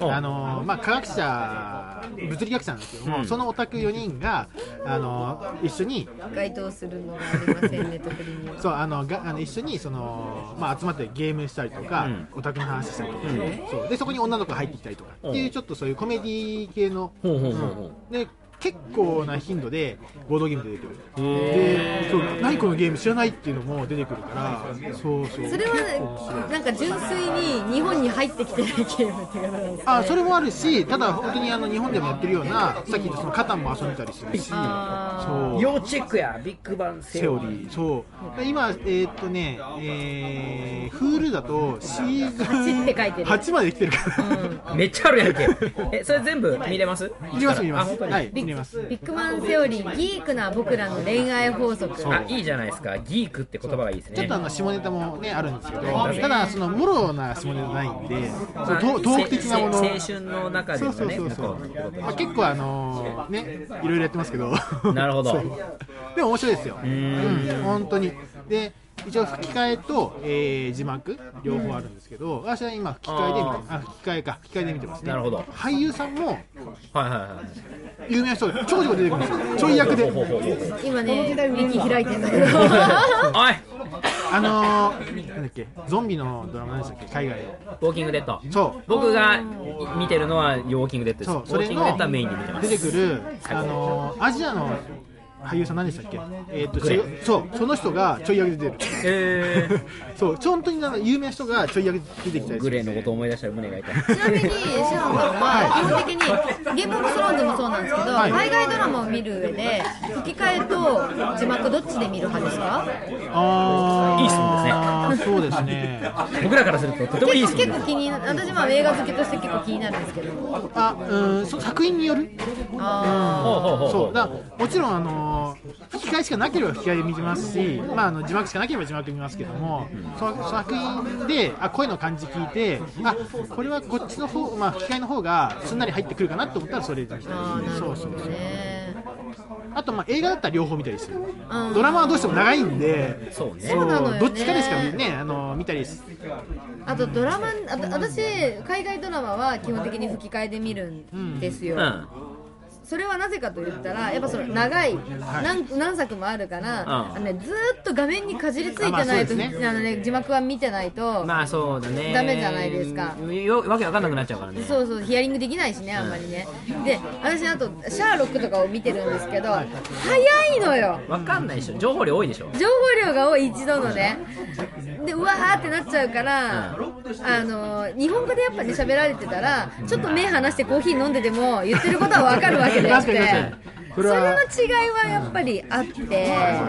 あのまあ、科学者、物理学者なんですけども、うん。そのオタク4人が、あの一緒に該当するのがありませんネットフリに。はそうあのがあの一緒にその、まあ、集まってゲームしたりとか、うん。オタクの話したりとか、そう。でそこに女の子が入ってきたりとかうんっていうちょっとそういうコメディ系の、ほうほうほうほで結構な頻度でボードゲーム出てくる。へでそう何このゲーム知らないっていうのも出てくるからそうそう。それはなんか純粋に日本に入ってきてないゲームっていうことなんですか、ね、あそれもあるし、ただ本当にあの日本でもやってるような、さっき言ったそのカタンも遊んでたりするし、あそう。要チェックやビッグバンセオリセオリー、そう。今、えーっとね、えー、フールだとシーズン8って書いてる。8まで来てるから、ーめっちゃあるやんけ。えそれ全部見れます？見れます、見れます、はい、見れます。ビッグマンセオリーギークな僕らの恋愛法則。あいいじゃないですか。ギークって言葉がいいですね。ちょっとあの下ネタもねあるんですけど、ただそのもろな下ネタないんで、まあそうトトーク的なもの。せ青春の中でそうそうそうそう。まあ、結構あのねいろいろやってますけど。なるほど。でも面白いですよ。ん。うん本当に。で一応吹き替えと、えー字幕両方あるんですけど私は今吹き替えで見てあ吹き替えか。吹き替えで見てますね。なるほど。俳優さんもはいはいはい有名な人がちょこちょこ出てくるんですよ。ちょい役で。今ねウィキ開いてんだけど。おい。あのー、なんだっけゾンビのドラマなんでしたっけ？海外の。ウォーキングデッド。そう。僕が見てるのはウォーキングデッドです。ウそうそれォーキングデッドはのメインで見てます。出てくるあのーアジアの俳優さん何でしたっけ？えーっとそうその人がちょい役で出てる。え そう本当になんか有名な人がちょい役で出てきたー、りするグレーのことを思い出したら胸が痛い。ちなみにシャンさんは基本的にゲームオブスローンズもそうなんですけど、はい。海外ドラマを見る上で吹き替えと字幕どっちで見る派ですか？あー。いい質問ですね。そうですね。僕らからするととてもいい結構質問です。結構気にな私も映画好きとして結構気になるんですけど。あうんそ作品による？あほうほうほうそうだもちろんあのー吹き替えしかなければ吹き替えで見てますし、まあ、あの字幕しかなければ字幕で見ますけども、作品であ声の感じ聞いてあこれはこっちの方、まあ、吹き替えの方がすんなり入ってくるかなと思ったらそれでそうそうそう。ねあとまあ映画だったら両方見たりする。うん。ドラマはどうしても長いんでそうね。そうどっちかでしか見,、ね、あの見たりすあとドラマあと私海外ドラマは基本的に吹き替えで見るんですよ、うんそれはなぜかと言ったらやっぱその長い何何作もあるから、ん。あのね、ずーっと画面にかじりついてないと、あまあそうですね。あのね、字幕は見てないと、まあそうだね。ダメじゃないですか。よわけわかんなくなっちゃうからね。そうそうヒアリングできないしねあんまりね。で私あとシャーロックとかを見てるんですけど早いのよ。わかんないでしょ。情報量多いでしょ。情報量が多い一度のね。でうわーってなっちゃうから、あの日本語でやっぱね喋られてたらちょっと目離してコーヒー飲んでても言ってることはわかるわけであって確かに確かにそれの違いはやっぱりあって。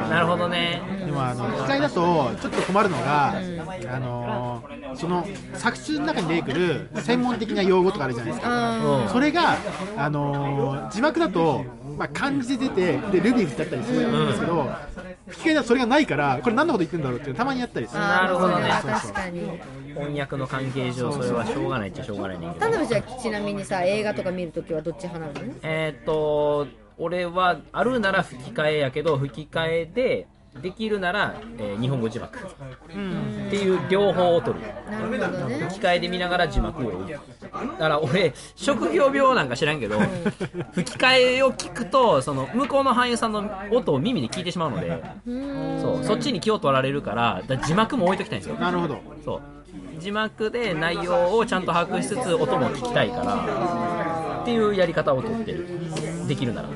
なるほどね。でもあの機械だとちょっと困るのが、あのその作中の中に出てくる専門的な用語とかあるじゃないですか、うん。それが、あの字幕だと、まあ、漢字で出てでルビー振ってあったりするんですけど、吹き替えだとそれがないからこれ何のこと言ってんだろうっていうのたまにあったりする。なるほどね。確かに。翻訳の関係上それはしょうがないっちゃしょうがないねんけど。田辺ちゃんちなみにさ映画とか見るときはどっち派なのえーっと俺はあるなら吹き替えやけど吹き替えでできるなら、えー日本語字幕。っていう両方を取る。なるほどね。吹き替えで見ながら字幕をだから俺職業病なんか知らんけど吹き替えを聞くとその向こうの俳優さんの音を耳で聞いてしまうのでそうそっちに気を取られるからだから字幕も置いときたいんですよ。なるほど。そう。字幕で内容をちゃんと把握しつつ音も聞きたいからっていうやり方をとってる。できるなら。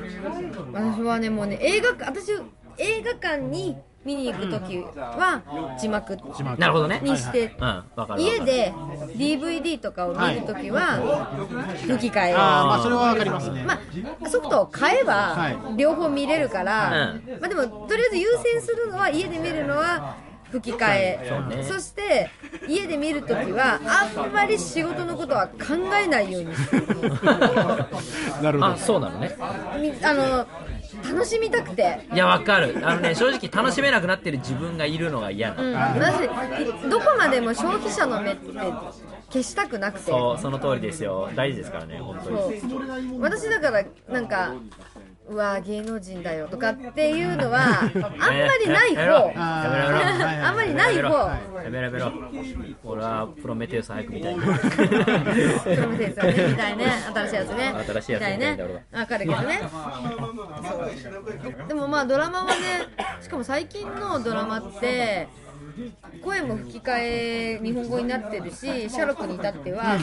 私はねもうね映画館私映画館に見に行くときは字幕なるほどね。にしてうんわかるわかる。家で DVD とかを見るときは吹き替えを、あーまあそれはわかりますね、まあ、ソフトを買えばはい。両方見れるから、うん。まあ、でもとりあえず優先するのは家で見るのは吹き替え。そうね。そして家で見るときはあんまり仕事のことは考えないようにする。なるほあどそうなのね。みあの楽しみたくて。いやわかる。あのね正直楽しめなくなってる自分がいるのが嫌なの、うん、私どこまでも消費者の目って消したくなくて。そうその通りですよ。大事ですからね本当に。私だからなんかうわ芸能人だよとかっていうのはあんまりない方。あんまりない方。やめろ。やめろ。俺はプロメテウス早く見たい。プロメテウスはねみたいね。新しいやつね。新しいやつみたいねみたいんだ俺は。わかるけどね。でもまあドラマはねしかも最近のドラマって声も吹き替え日本語になってるしシャーロックに至っては、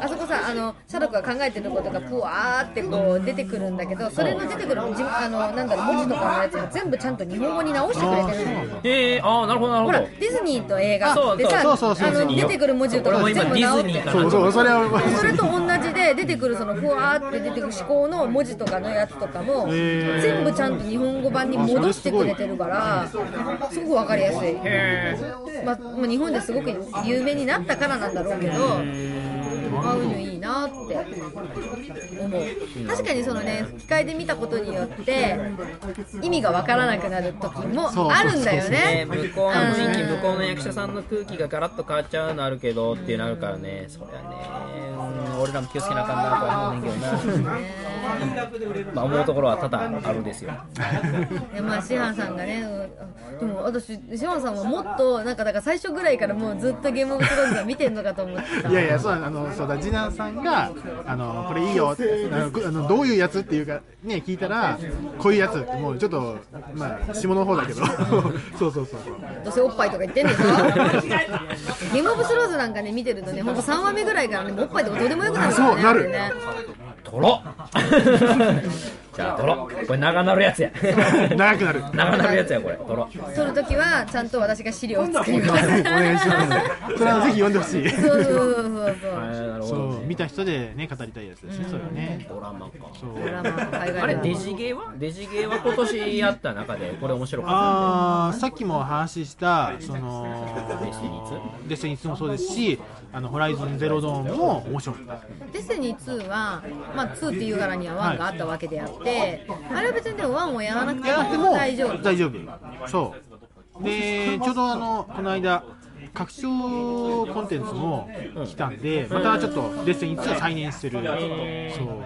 あそこさあのシャーロックが考えてることがぷわーってこう出てくるんだけどそれの出てくるじあのなんだろう文字とかのやつも全部ちゃんと日本語に直してくれてるの。えー、ああなるほどなるほらほどディズニーと映画でさあの出てくる文字とかも全部直ってそうそうそれはそれと同じで出てくるそのふわーって出てくる思考の文字とかのやつとかもへー。全部ちゃんと日本語版に戻してくれてるからすごくわかりやすい、まあ、日本ですごく有名になったからなんだろうけどああいうのいいなって思う。確かにそのね吹き替えで見たことによって意味がわからなくなる時もあるんだよね。ね、向こうの雰囲気、うん。向こうの役者さんの空気がガラッと変わっちゃうのあるけどっていうのあるからね、そりゃね、うん俺らも気をつけなあかんなとは思うねんけどな、まあ思うところは多々あるんですよ。いやまあシハンさんがねうんでも私シハンさんはもっとなんかだから最初ぐらいからもうずっとゲームオブスローンズは見てんのかと思ってた。いやいや、そうあのそうだ次男さんがあのこれいいよってあのこあのどういうやつっていうかね聞いたらこういうやつってもうちょっとまあ下の方だけど。そうそうそうそう。どうせおっぱいとか言ってんでしょゲームオブスローンズなんかね見てるとねほんと3話目ぐらいからねおっぱいとかどうでもよくなるからねそうなる。ね取ろじゃあ取ろこれ長なるやつや。長くなる。長なるやつや、これ。取ろ撮るときはちゃんと私が資料を作ります。お願いします。それはぜひ読んでほしい。そうそうそうそうそ。う見た人でね語りたいやつですねそれはね。ドラマか。そう。ドラマ海外あれ、デジゲーは？デジゲーは今年やった中で、これ面白かっあーさっきも話したそのデスニー2デスニー2もそうですしあのホライゾンゼロドーンも面白かった。デスニー2は、まあ、2っていう柄には1があったわけであって、あれは別にでも1をやらなくても大丈夫。大丈夫。そう。でちょうどあのこの間拡張コンテンツも来たんで、またちょっとデスティニー2再燃してるそう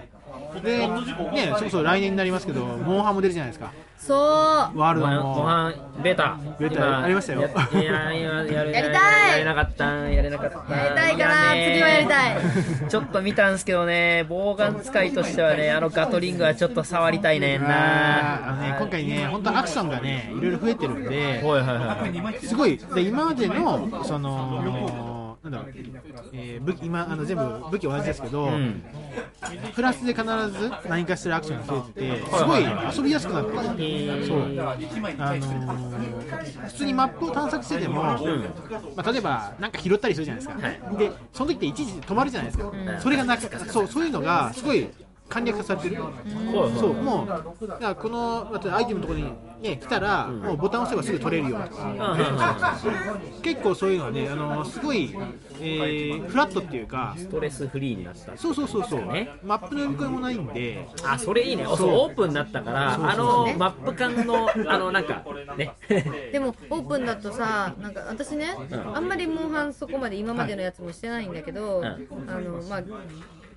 で、ね、そろそろ来年になりますけど、モンハンも出るじゃないですか、そう。ワールドご飯ごも。飯ベータ。ベータ今ありましたよ。やいや今やるやりたい。やれなかったやれなかったやりたいかなね。次はやりたい。ちょっと見たんですけどねボウガン使いとしてはねあのガトリングはちょっと触りたいねんな。あのね、今回ね、本当アクションがね、いろいろ増えてるんで、はいはいはい。すごい、で今までの、その、なんだろう、えー武器今あの全部武器同じですけど、うん。プラスで必ず何かしらアクションが増えてて、すごい遊びやすくなってる。そう。あのー普通にマップを探索してても、まあ、例えばなんか拾ったりするじゃないですか、でその時って一時止まるじゃないですか、それがなくそうそういうのがすごい簡略化されてる、そうもうだからこのアイテムのところに、ね、来たら、もうボタンを押せばすぐ取れるよとか、結構そういうのはね、あのすごい、えーフラットっていうか、ストレスフリーになった。そうそうそうそう、ね。マップの読み込みもないんで、あそれいいね。そう。そうオープンになったからあのマップ感のあのなんかね。でもオープンだとさなんか私ね、あんまりモンハンそこまで今までのやつもしてないんだけど、ん。あのまあ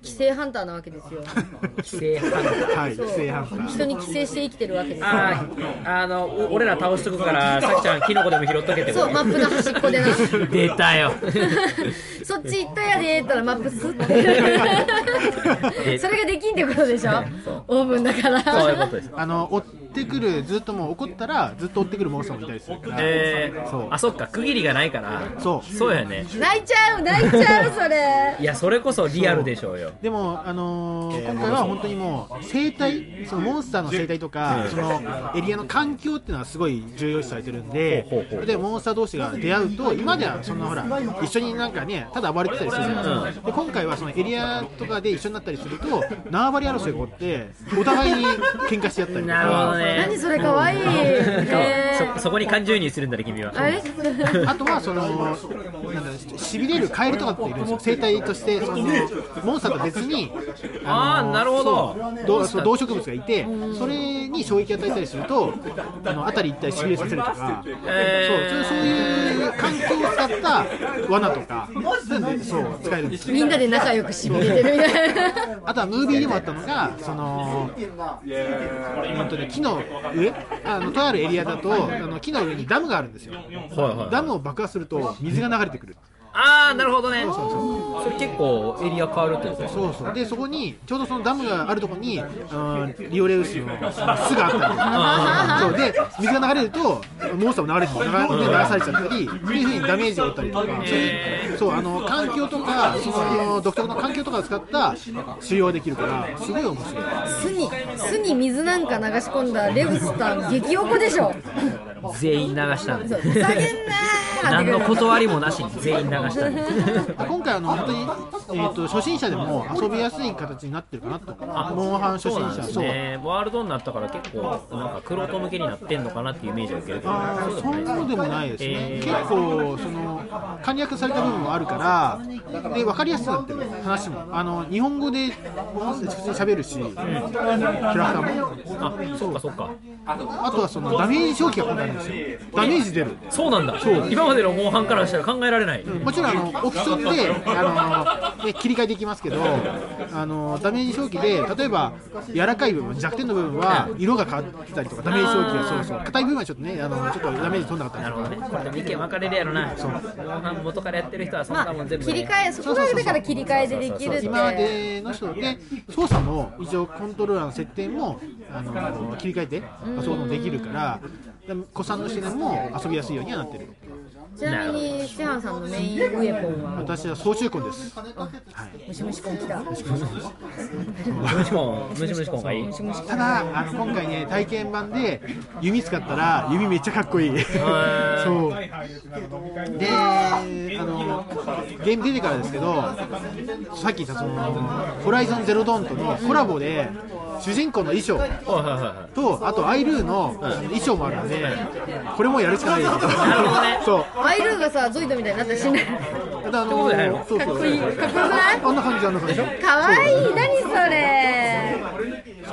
規制ハンターなわけですよ。規制反応はい、そう。規制反対。人に寄生して生きてるわけですよ。あーあのお俺ら倒しとくからさきちゃんキノコでも拾っとけってそうマップの端っこでな。出たよ。そっち行ったやでーったらマップスって。それができんってことでしょ？オープンだから。そういうことです。あの追ってくる、ずっともう怒ったら、ずっと追ってくるモンスターもいたりするから、えー。そう。あそっか。区切りがないから。そう。そうやね。泣いちゃう泣いちゃう それ。いやそれこそリアルでしょうよ。でも、あのー今回は本当にもう生態、そのモンスターの生態とか、そのエリアの環境っていうのはすごい重要視されてるんでほうほうほう、例えばモンスター同士が出会うと、今まではそんなほら、一緒になんかね、ただ暴れてたりするじゃないですか、で今回はそのエリアとかで一緒になったりすると、縄張り争いが起こって、お互いに喧嘩し合ったりとなるほどか。ね。何それかわいい、ねそそこに感情移入するんだね君は。あれ？あとはそのなんだしびれるカエルとかっているんですよ。生態としてそのモンスターと別にあーなるほど。そう動植物がいてそれに衝撃を与えたりするとあの辺り一帯しびれさせるとか、えー。そうそういう環境を使った罠とかそう使えるんですよ。みんなで仲良くしびれてるみたいな。あとはムービーでもあったのが、その、本当に木の上、あのとあるエリアだと、あの木の上にダムがあるんですよ。はいはいダムを爆破すると水が流れてくる。ああなるほどね。それ結構エリア変わるってことですそうそう。で、そこに、ちょうどそのダムがあるところに、うんリオレウスの巣があったりそう。で、水が流れると、モンスターも流れて流れ流されちゃったり、そういうふうにダメージを負ったりとか、そういう、そう、あの、環境とか、その、独特の環境とかを使った使用できるから、すごい面白い。巣に巣に水なんか流し込んだレブスター激おこでしょ。全員流したんでそうふざけんなー何の断りもなしに全員流したんで今回あの本当に、えー、と初心者でも遊びやすい形になってるかなと。モンハン初心者そうね。ワールドになったから結構なんかクロート向けになってんのかなっていうイメージを受けるけど。あーそんなのでもないですね、えー。結構その簡略された部分もあるからで分かりやすくなってる話も。あの日本語で普通に喋るし、キャラクターも。あそっかそっか。あとはそのダメージ消費が今回あるんですよ。ダメージ出る。そうなんだ。今までのモンハンからしたら考えられない。もちろんあのオプションであの、ね、切り替えできますけどあのダメージ消費で例えば柔らかい部分弱点の部分は色が変わってたりとかダメージ消費がそうそう。硬い部分はちょっとねあのちょっとダメージ取んなかったりとか。なるほどねこれでも意見分かれるやろな。モンハン元からやってる人はそんまあなもん全部、ね切り替えそこがだから切り替えでできるって。今までの人で操作も一応コントローラーの設定もあの切り替えて遊ぶのもできるからで子さんの人でも遊びやすいようにはなってるちなみにシハンさんのメインウェポンは？私は総中婚です。ムシムシコン来た。ムシコンムシムシコンがいい。ただあの今回ね体験版で弓使ったら弓めっちゃかっこいい。そう。であのゲーム出てからですけどさっき言ったそのホライゾンゼロドーンとのコラボで主人公の衣装。とあとアイルーの衣装もあるんでこれもやるしかない。ですなるほどね。そう。アイルーがさゾイドみたいになったら死んかっこいい。かっこよくない？あんな感じあんな感じ。かわいい。何それ？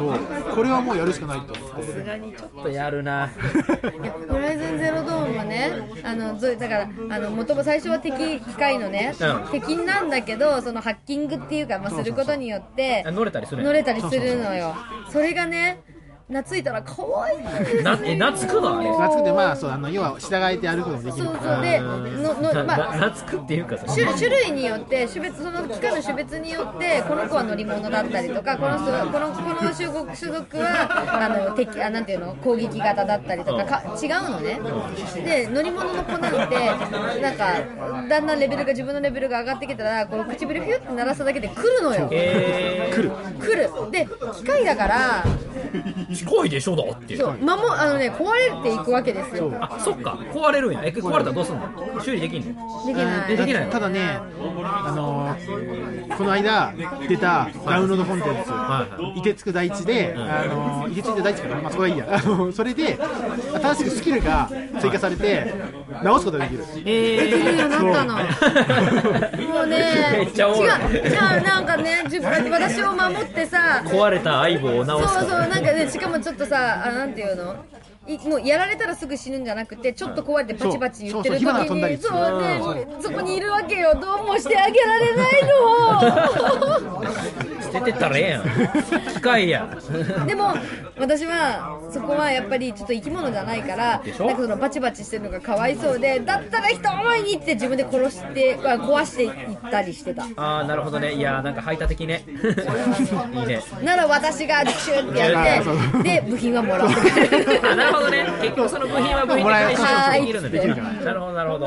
そう。これはもうやるしかないと。さすがにちょっとやるな。ホライズンゼロドーンはね、あのずだから、あの元も最初は敵機械のね、うん。敵なんだけど、そのハッキングっていうか、まあ、することによってあ、乗れたりする乗れたりするのよ。それがね、懐いたら可愛いんですよなえ懐くの？あれ。夏くてまあそうあの要は従えてやることもできそうるからそう。で、ののまあな懐くっていうかさ種種類によって種別その機械の種別によってこの子は乗り物だったりとかこのこのこの種族種族はあの敵あなんていうの？攻撃型だったりとかか違うのね。で乗り物の子なんてなんかだんだんレベルが自分のレベルが上がってきたらこう唇ピュって鳴らしただけで来るのよ。え来る来る。で機械だからー、近いでしょだって。そう守あのね壊れていくわけですよ。あそっか。壊れるんや。え壊れたらどうすんの？修理できんの？できない。えできないの？ただねあのーこの間出たダウンロードコンテンツはいはい。凍てつく大地で、あのー、凍てついた大地かな、まあ、そこはいいや。それで新しくスキルが追加されて直すことができる。えできるようにな。ったのもうね違うじゃあなんかね自分私を守ってさ壊れた相棒をそう直すそうなんかねしかもちょっとさあなんていうの？いもうやられたらすぐ死ぬんじゃなくてちょっと壊れてバチバチ言ってる時そうそうそそう。ねそこにいるわけよ。どうもしてあげられないの捨てたらええやん。機械やでも私はそこはやっぱりちょっと生き物じゃないからなんかそのバチバチしてるのがかわいそうでだったら一思いにって自分で殺してあ壊していったりしてた。ああなるほどね。いやーなんか排他的ね。いいね。なら私がシュッてやってで部品はもらってくれるあなるほどね。結局その部品は部品で回収できるんだねはい。なるほどなるほど。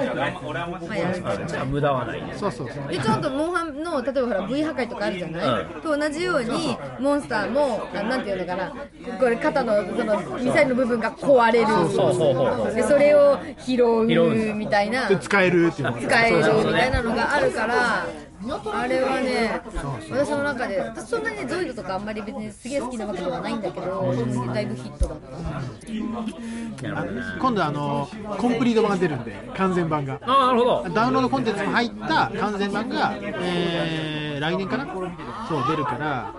じゃあ無駄はないね。そうそうそう。でちょっとモンハンの例えばほら V 破壊とかあるじゃない、うん。と同じようにモンスターもあなんていうのかなこれ肩のそのミサイルの部分が壊れる。そうそうそうそう。でそれを拾拾うみたいな。で使えるっていう使えるみたいなのがあるからあれはね私の中で私そんなにゾイドとかあんまり別にすげえ好きなわけではないんだけどだいぶヒットだった今度あのコンプリート版が出るんで完全版が。ああなるほど。ダウンロードコンテンツも入った完全版が、えー、来年かな？そう出るから。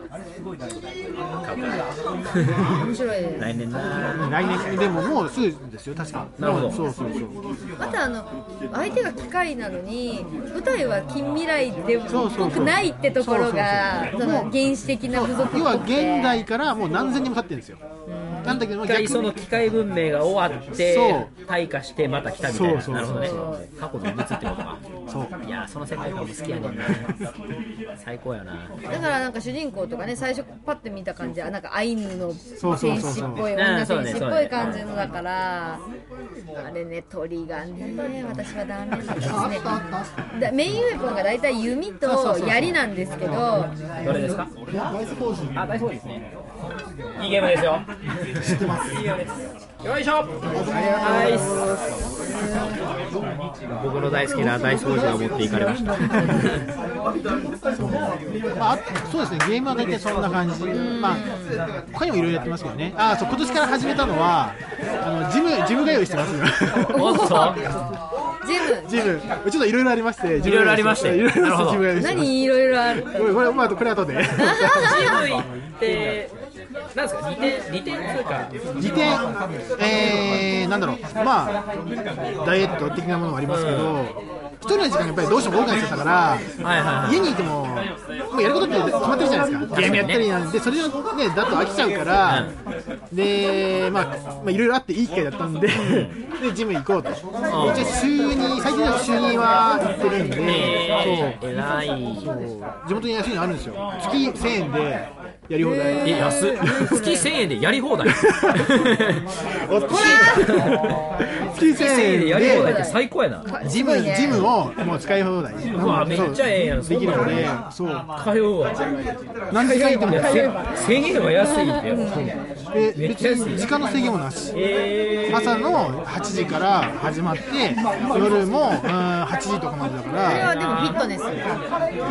面白いです。来年な。来年でももうすぐですよ確か。なるほど。そうそうそう。またあの相手が機械なのに舞台は近未来でそうそうそうぽくないってところがその原始的な部族要は現代からもう何千年も経ってるんですよ。なんだけど逆にその機械文明が終わってそう。退化してまた来たみたいな。そうなるほどね。そう過去の物ってことか。そう。いやーその世界観も好きやねんな。最高やな。だからなんか主人公とかね最初パッて見た感じはなんかアイヌのそうそう戦そうそう。士っぽいうん女そうね戦士っぽい感じのだからあれね鳥がね私はダメなんですね。だメインウェポンが大体弓と槍なんですけど。どれですか？あ大丈夫ですね。いいゲームですよ。知ってます。いいゲームですよいしょ。はい僕の大好きな大掃除を持っていかれました。ま あ、あそうですね。ゲームは大体そんな感じ、まあ他にもいろいろやってますけどね。あそう今年から始めたのはあのジムジム通いしてます。よおっと ジム。ジム。ちょっといろいろありましていろい。ろありましていろいろジム通いしてます何いろいろあるこれこれまあこれ後で。ジム行ってなんですか？利点利点通か。利点えー、なんだろう。まあダイエット的なものもありますけど一人の時間がやっぱりどうしても多くなっちゃったからはいはいはい。家にいてももうやることって決まってるじゃないですか。ゲームやったりなんでそれをねだと飽きちゃうから、でまあまあいろいろあっていい機会だったんででジム行こうと、一応週に最近だと週2は行ってるんで、えー、えらい。そう。そう地元に安いのあるんですよ。月1000円でやり放題、え安っ。月1000円でやり放題。月1000 1000円でや円り放題ってで最高やな。ジムジムをもう使い放題。うわめっちゃええやん。できるのでそそう通うわ何時間いてもいやせ1000円は安いってよで別に時間の制限もなし。えー、朝の8時から始まって夜もうん8時とかまでだかこれはらでもフィットネスもうい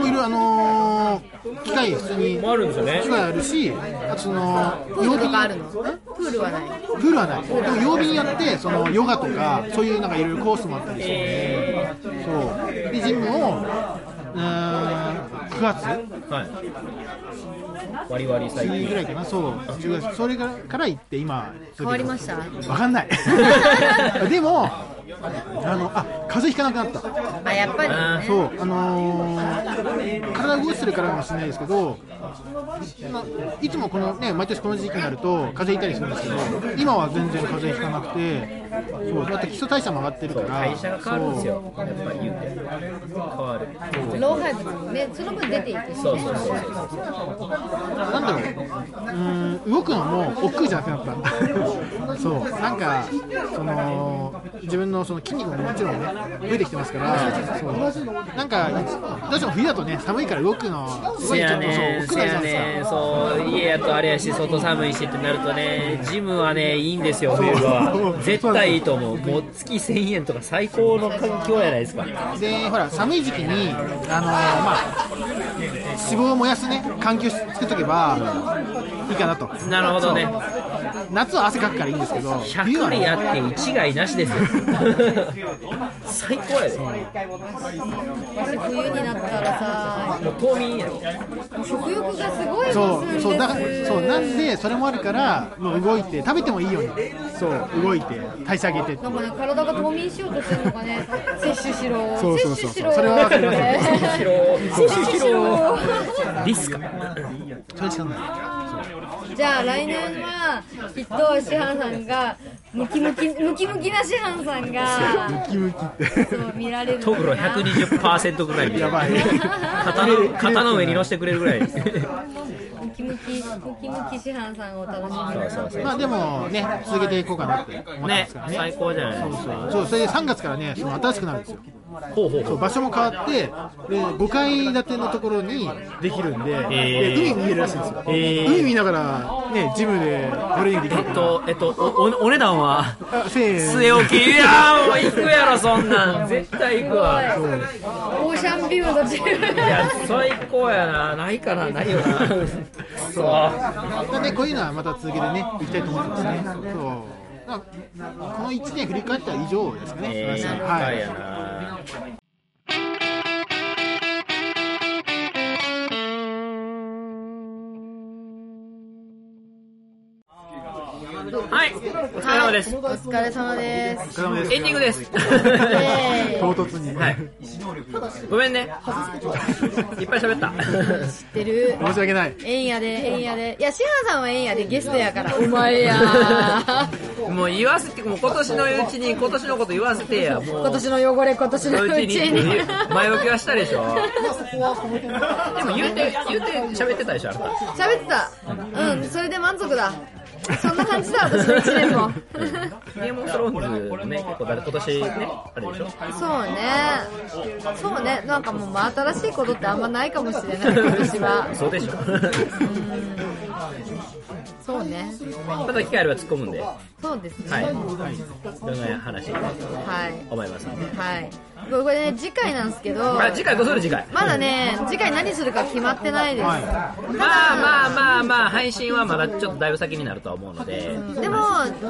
ろいろあのー機械普通にもあるんですよね。機械あるしあとそのプールとかあるの？プールはない。プールはない。でも曜日によってそのヨガとかそういうなんかいろいろコースもあったりして、そう。でジムをうーん9月？はい。割り割り最次近ぐらいかな、そう、10月、それからから行って、今、変わりました？わかんない。でも、あの、あ、風邪ひかなくなった。あやっぱりそう、あのー、体動かしてるからかもしれないですけど、まあ、いつもこのね、毎年この時期になると風邪ひいたりするんですけど、今は全然風邪ひかなくて、そう、だって基礎代謝も上がってるから、代謝が変わるんですよ。やっぱり言う。て変わる老廃物ねその分出ていくしそうそうそうそうそう。なんだろう、うーん、動くのも億劫じゃなくなった。そう、なんか、その、自分のその筋肉ももちろんね、増えてきてますから、そう、なんか、どうしても冬だとね、寒いから動くの、すごせいちょっとそう、やね億劫せやになるじゃないねですか。そう家やとあれやし外寒いしってなるとねジムはねいいんですよ冬は。絶対いいと思う。もう月1000円とか最高の環境やないですか。でほら寒い時期にあのーまあ脂肪を燃やすね環境作っとけばいいかなと。なるほどね。夏は汗かくからいいんですけど冬は100でやねって一概なしですよ最高やでも私冬になったらさう冬眠やろ食欲がすごいそうそうだからそう。なんでそれもあるからもう動いて食べてもいいように。そう動いて。代謝上げてなんかね体が冬眠しようとしてるのかね摂取しろそうそうそう。摂取しろそれはわかります。しろ。摂取しろ。リスかそれしかないじゃあ来年はきっと師範さんがムキムキムキムキな師範さんがムキムキってそう見られるトグロ120%ぐらいやばい肩の肩の上に乗せてくれるぐらいムキムキムキムキ師範さんを楽しみに。そうそうそうまあでもね続けていこうかなって思ってまねすからね。最高じゃないですか。そうそれで3月からねその新しくなるんですよ。ほうほうほそうう場所も変わってで5階建てのところにできるんで,、ー。で海見えるらしいんですよ、えー。海見ながら、ね、ジムでトレーニングできえっとえっとおおお値段は？あ1000円据え置き。いやーもう行くやろそんなん。絶対行くわ。オーシャンビューのジムいや最高やな。ないかなないよなそう。なんでこういうのはまた続けてね行きたいと思ってますね。そう。まあこの1年振り返ったら以上ですかね、えー、は高いはい、お疲れ様です。お疲れ様です。エンディングです。唐突に、はい。ごめんね。いっぱい喋った。知ってる申し訳ない。えんやでえんやで。いや師範さんはえんやでゲストやから。お前や もう言わせて、もう今年のうちに今年のこと言わせてや。もう。今年の汚れ今年のうちに。に前置きはしたでしょ。でも言うて、言うて喋ってたでしょ、あなた。喋ってた。うん。それで満足だそんな感じだ私の1年も。ゲームオブスローンズね、結構誰今年ね、あれでしょ？そうね。そうね。なんかもう真新しいことってあんまないかもしれない 今年は。そうでしょ。そうね。また機会あれば突っ込むんで、はそうですね。い。はい。どんな話したい。と思いますんで。はいこれね次回なんですけどあ、次回どうする次回？まだね次回何するか決まってないです、まあまあまあまあ、配信はまだちょっとだいぶ先になるとは思うので、でも、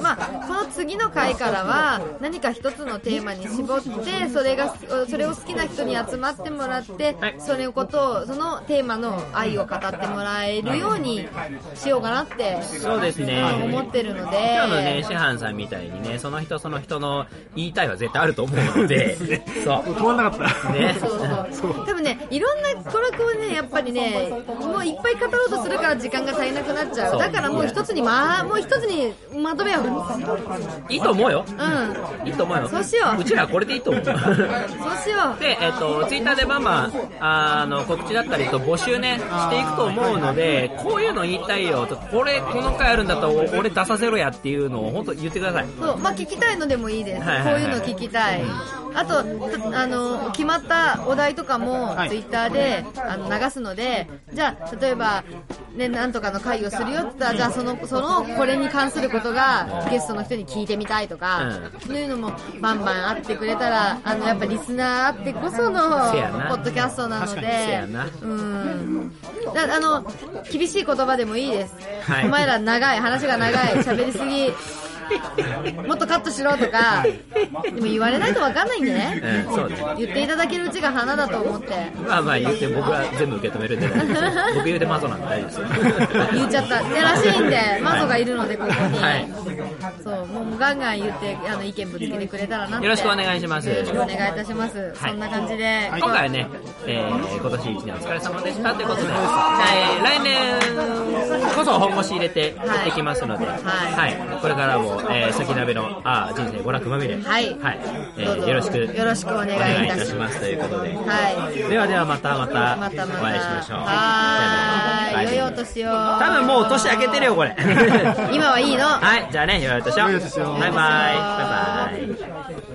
まあ、この次の回からは何か一つのテーマに絞ってそれがそれを好きな人に集まってもらって、はい。それことをそのテーマの愛を語ってもらえるようにしようかなってそうですね。思ってるので。今日のね、師範さんみたいにね、その人その人の言いたいは絶対あると思うので、そう。止まんなかったね。そうそう多分ねいろんな娯楽をねやっぱりねもういっぱい語ろうとするから時間が足りなくなっちゃそううだからもう一つにまもう一つにまとめよういいと思うよ。うんいいと思うよ。そうしよううちらこれでいいと思う。そうしようで、えっ、と、ツイッターでバンバン、あの、告知だったりと募集ね、していくと思うので、こういうの言いたいよ、ちょっとこれ、この回あるんだったら俺出させろやっていうのを本当言ってください。そう、まあ聞きたいのでもいいです。はいはいはいこういうの聞きたい。あと、たあの、決まったお題とかもはいツイッターであの流すので、じゃあ、例えば、ね、なんとかの会をするよって言ったら、じゃあその、その、これに関することがゲストの人に聞いてみたいとか、そういうのもバンバンあってくれたら、あの、やっぱリスナーあってこその、ポッドキャストなのでうん。だあの、厳しい言葉でもいいです。はいお前ら長い、話が長い、喋りすぎ。もっとカットしろとかでも言われないと分かんないんでね。うん、そうね。言っていただけるうちが花だと思って。まあまあ言って僕は全部受け止めるんで大丈夫です。僕言うてマゾなんで大丈夫ですよ。言っちゃった。でらしいんでマゾがいるのでここに、はい。そうもうガンガン言ってあの意見ぶつけてくれたらなって。よろしくお願いします。よろしくお願いいたします、はい。そんな感じで、今回はね、えー、今年1年お疲れ様でしたということで、えー、来年こそ本腰入れてやっていきますので、はい。これからも、えー、先鍋のあー人生娯楽まみれ、はい。はい。えー、よろしく。よろしくお願いいたしまたしますすということで、はい。ではではまたまたまたまた。お会いしましょう。はーい良いおと年を。多分もう年明けてるよこれ。今はいいの。はい、じゃあね。良いお年を。バイバイ。バイバイ。